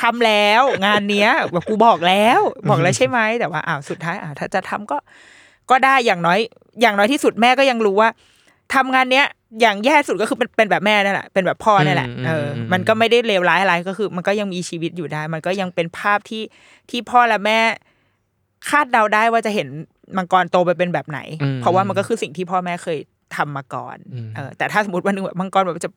ทำแล้ว งานเนี้ยแบบกูบอกแล้ว บอกแล้วใช่ไหมแต่ว่าอ้าวสุดท้ายอ่าถ้าจะทำก็ ก็ได้อย่างน้อย อย่างน้อยที่สุดแม่ก็ยังรู้ว่าทำงานเนี้ยอย่างแย่สุดก็คือเป็นเป็นแบบแม่นั่นแหละเป็นแบบพ่อนั่นแหละอืมเอออมมันก็ไม่ได้เลวร้ายอะไรก็คือ มันก็ยังมีชีวิตอยู่ได้ มันก็ยังเป็นภาพที่ที่พ่อและแม่ คาดเดาได้ว่าจะเห็นมังกรโตไปเป็นแบบไหนอืมเพราะว่ามันก็คือสิ่งที่พ่อแม่เคย ทำมาก่อนอืมเออแต่ถ้าสมมติวันหนึงแบบมังกรแบบจะ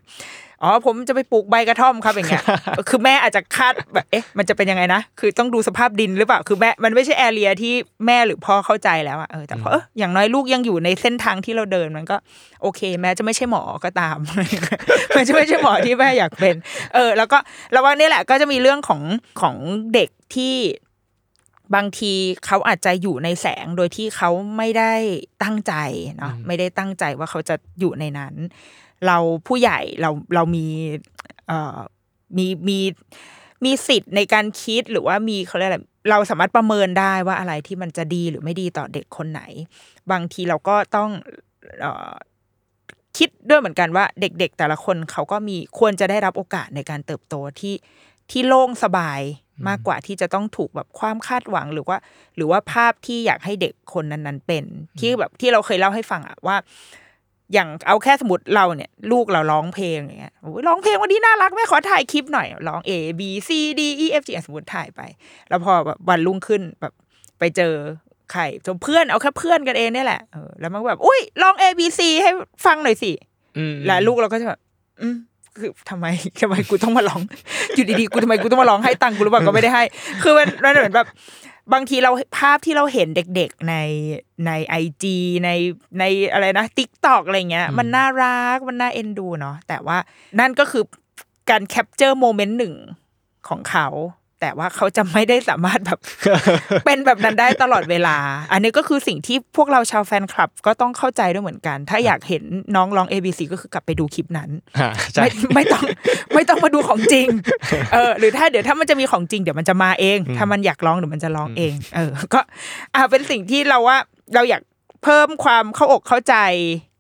อ๋อผมจะไปปลูกใบกระท่อมครับอย่างเงี้ยคือแม่อาจจะคาดแบบเอ๊ะมันจะเป็นยังไงนะ คือต้องดูสภาพดินหรือเปล่าคือแม่มันไม่ใช่แอเรียที่แม่หรือพ่อเข้าใจแล้วอะเออแต่พอเอออย่างน้อยลูกยังอยู่ในเส้นทางที่เราเดินมันก็ โอเค แม้จะไม่ใช่หมอก็ตามมันจะไม่ใช่หมอที่แม่อยากเป็น เออ แล้วก็แล้วว่านี่แหละก็จะมีเรื่องของของเด็กที่ บางทีเขาอาจจะอยู่ในแสงโดยที่เขาไม่ได้ตั้งใจเนาะไม่ได้ตั้งใจว่าเขาจะอยู่ในนั้น เราผู้ใหญ่เราเรามีเอ่อมีมีมีสิทธิ์ในการคิดหรือว่ามีเขาเรียกอะไรเราสามารถประเมินได้ว่าอะไรที่มันจะดีหรือไม่ดีต่อเด็กคนไหน บางทีเราก็ต้องเอ่อคิดด้วยเหมือนกันว่าเด็กๆ แต่ละคนเขาก็มีควรจะได้รับโอกาสในการเติบโตที่ที่โล่งสบาย มากกว่าที่จะต้องถูกแบบความคาดหวังหรือว่า หรือว่าภาพที่อยากให้เด็กคนนั้นๆเป็น ที่แบบที่เราเคยเล่าให้ฟังอะว่า อย่างเอาแค่สมมติเราเนี่ย ลูกเราร้องเพลงอย่างเงี้ยโอ้ยร้องเพลงวันนี้น่ารักแม่ขอถ่ายคลิปหน่อยร้อง A B C D E F G อะสมมติถ่ายไป แล้วพอแบบวันรุ่งขึ้นแบบไปเจอใครจนเพื่อนเอาแค่เพื่อนกันเองเนี่ยแหละเออแล้วมันก็แบบอุ้ยร้อง A B C ให้ฟังหน่อยสิอืมแล้วลูกเราก็จะแบบอืม คือทำไมทำไมกูต้องมาร้องอยู่ดีๆกูทำไมกูต้องมาร้องให้ตังค์กูหรือเปล่าก็ไม่ได้ให้ คือมันมันเหมือนแบบบางทีเราภาพที่เราเห็นเด็กๆในในไอจีในในอะไรนะติ๊กตอกอะไรเงี้ย มันน่ารักมันน่าเอ็นดูเนาะแต่ว่านั่นก็คือการ capture moment หนึ่งของเขา แต่ว่าเขาจะไม่ได้สามารถแบบเป็นแบบนั้นได้ตลอดเวลา อันนี้ก็คือสิ่งที่พวกเราชาวแฟนคลับก็ต้องเข้าใจด้วยเหมือนกัน ถ้าอยากเห็นน้องร้อง A B C ก็คือกลับไปดูคลิปนั้นอ่าใช่ไม่ไม่ต้องไม่ต้องมาดูของจริงเออหรือถ้าเดี๋ยวถ้ามันจะมีของจริงเดี๋ยวมันจะมาเอง ถ้ามันอยากร้องเดี๋ยวมันจะร้องเอง เออ ก็อ่าเป็นสิ่งที่เราว่าเราอยากเพิ่มความเข้าอกเข้าใจ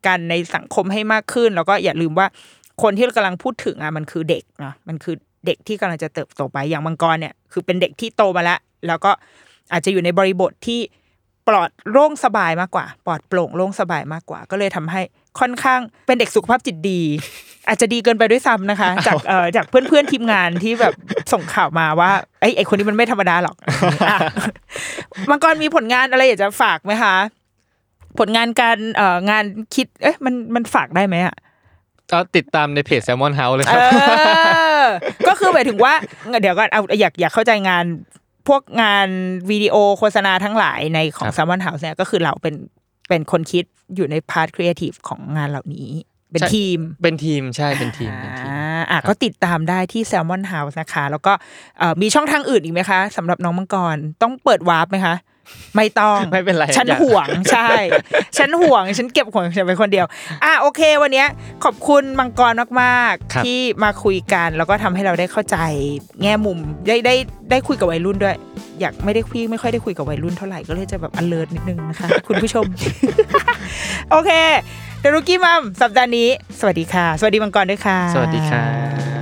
กันในสังคมให้มากขึ้น แล้วก็อย่าลืมว่าคนที่เรากำลังพูดถึงอะมันคือเด็กนะมันคือ เด็กที่กำลังจะเติบโตไปอย่างมังกรเนี่ยคือเป็นเด็กที่โตมาแล้ว แล้วก็อาจจะอยู่ในบริบทที่ปลอดโล่งสบายมากกว่า ปลอดโปร่งโล่งสบายมากกว่า ก็เลยทำให้ค่อนข้างเป็นเด็กสุขภาพจิตดี อาจจะดีเกินไปด้วยซ้ำนะคะ จากเอ่อจากเพื่อนๆทีมงานที่แบบส่งข่าวมาว่าไอ้ไอ้คนนี้มันไม่ธรรมดาหรอกอะมังกรมีผลงานอะไรอยากจะฝากไหมคะ ผลงานการเอ่องานคิด เอ๊ะมันมันฝากได้ไหมอะก็ติดตามในเพจแซมมอนเฮาส์เลยเอครับ อ ก็คือหมายถึงว่า เดี๋ยวก่อนเอาอยากอยากเข้าใจงานพวกงานวิดีโอโฆษณาทั้งหลายในของครับ s ซ m มอนเฮาส์เนี่ยก็คือเราเป็นเป็นคนคิดอยู่ใน part creative ของงานเหล่านี้ เป็นทีม เป็นทีมใช่เป็นทีมเป็นทีมอ่าอะก็ติดตามได้ที่ Salmon House นะคะ แล้วก็เอ่อมีช่องทางอื่นอีกไหมคะสำหรับน้องมังกรต้องเปิดวาร์ปไหมคะ ไม่ต้องไม่เป็นไรฉันอยากห่วงใช่ ฉันห่วงฉันเก็บของฉันไว้คนเดียว อะโอเค วันเนี้ยขอบคุณมังกรมากครับๆที่มาคุยกัน แล้วก็ทำให้เราได้เข้าใจแง่มุมได้ได้ได้คุยกับวัยรุ่นด้วย อยากไม่ได้คุยไม่ค่อยได้คุยกับวัยรุ่นเท่าไหร่ก็เลยจะแบบ alert นิดนึงนะคะ คุณผู้ชม โอเคเดรุกี้มัมสัปดาห์นี้ สวัสดีค่ะ สวัสดีมังกรด้วยค่ะ สวัสดีครับ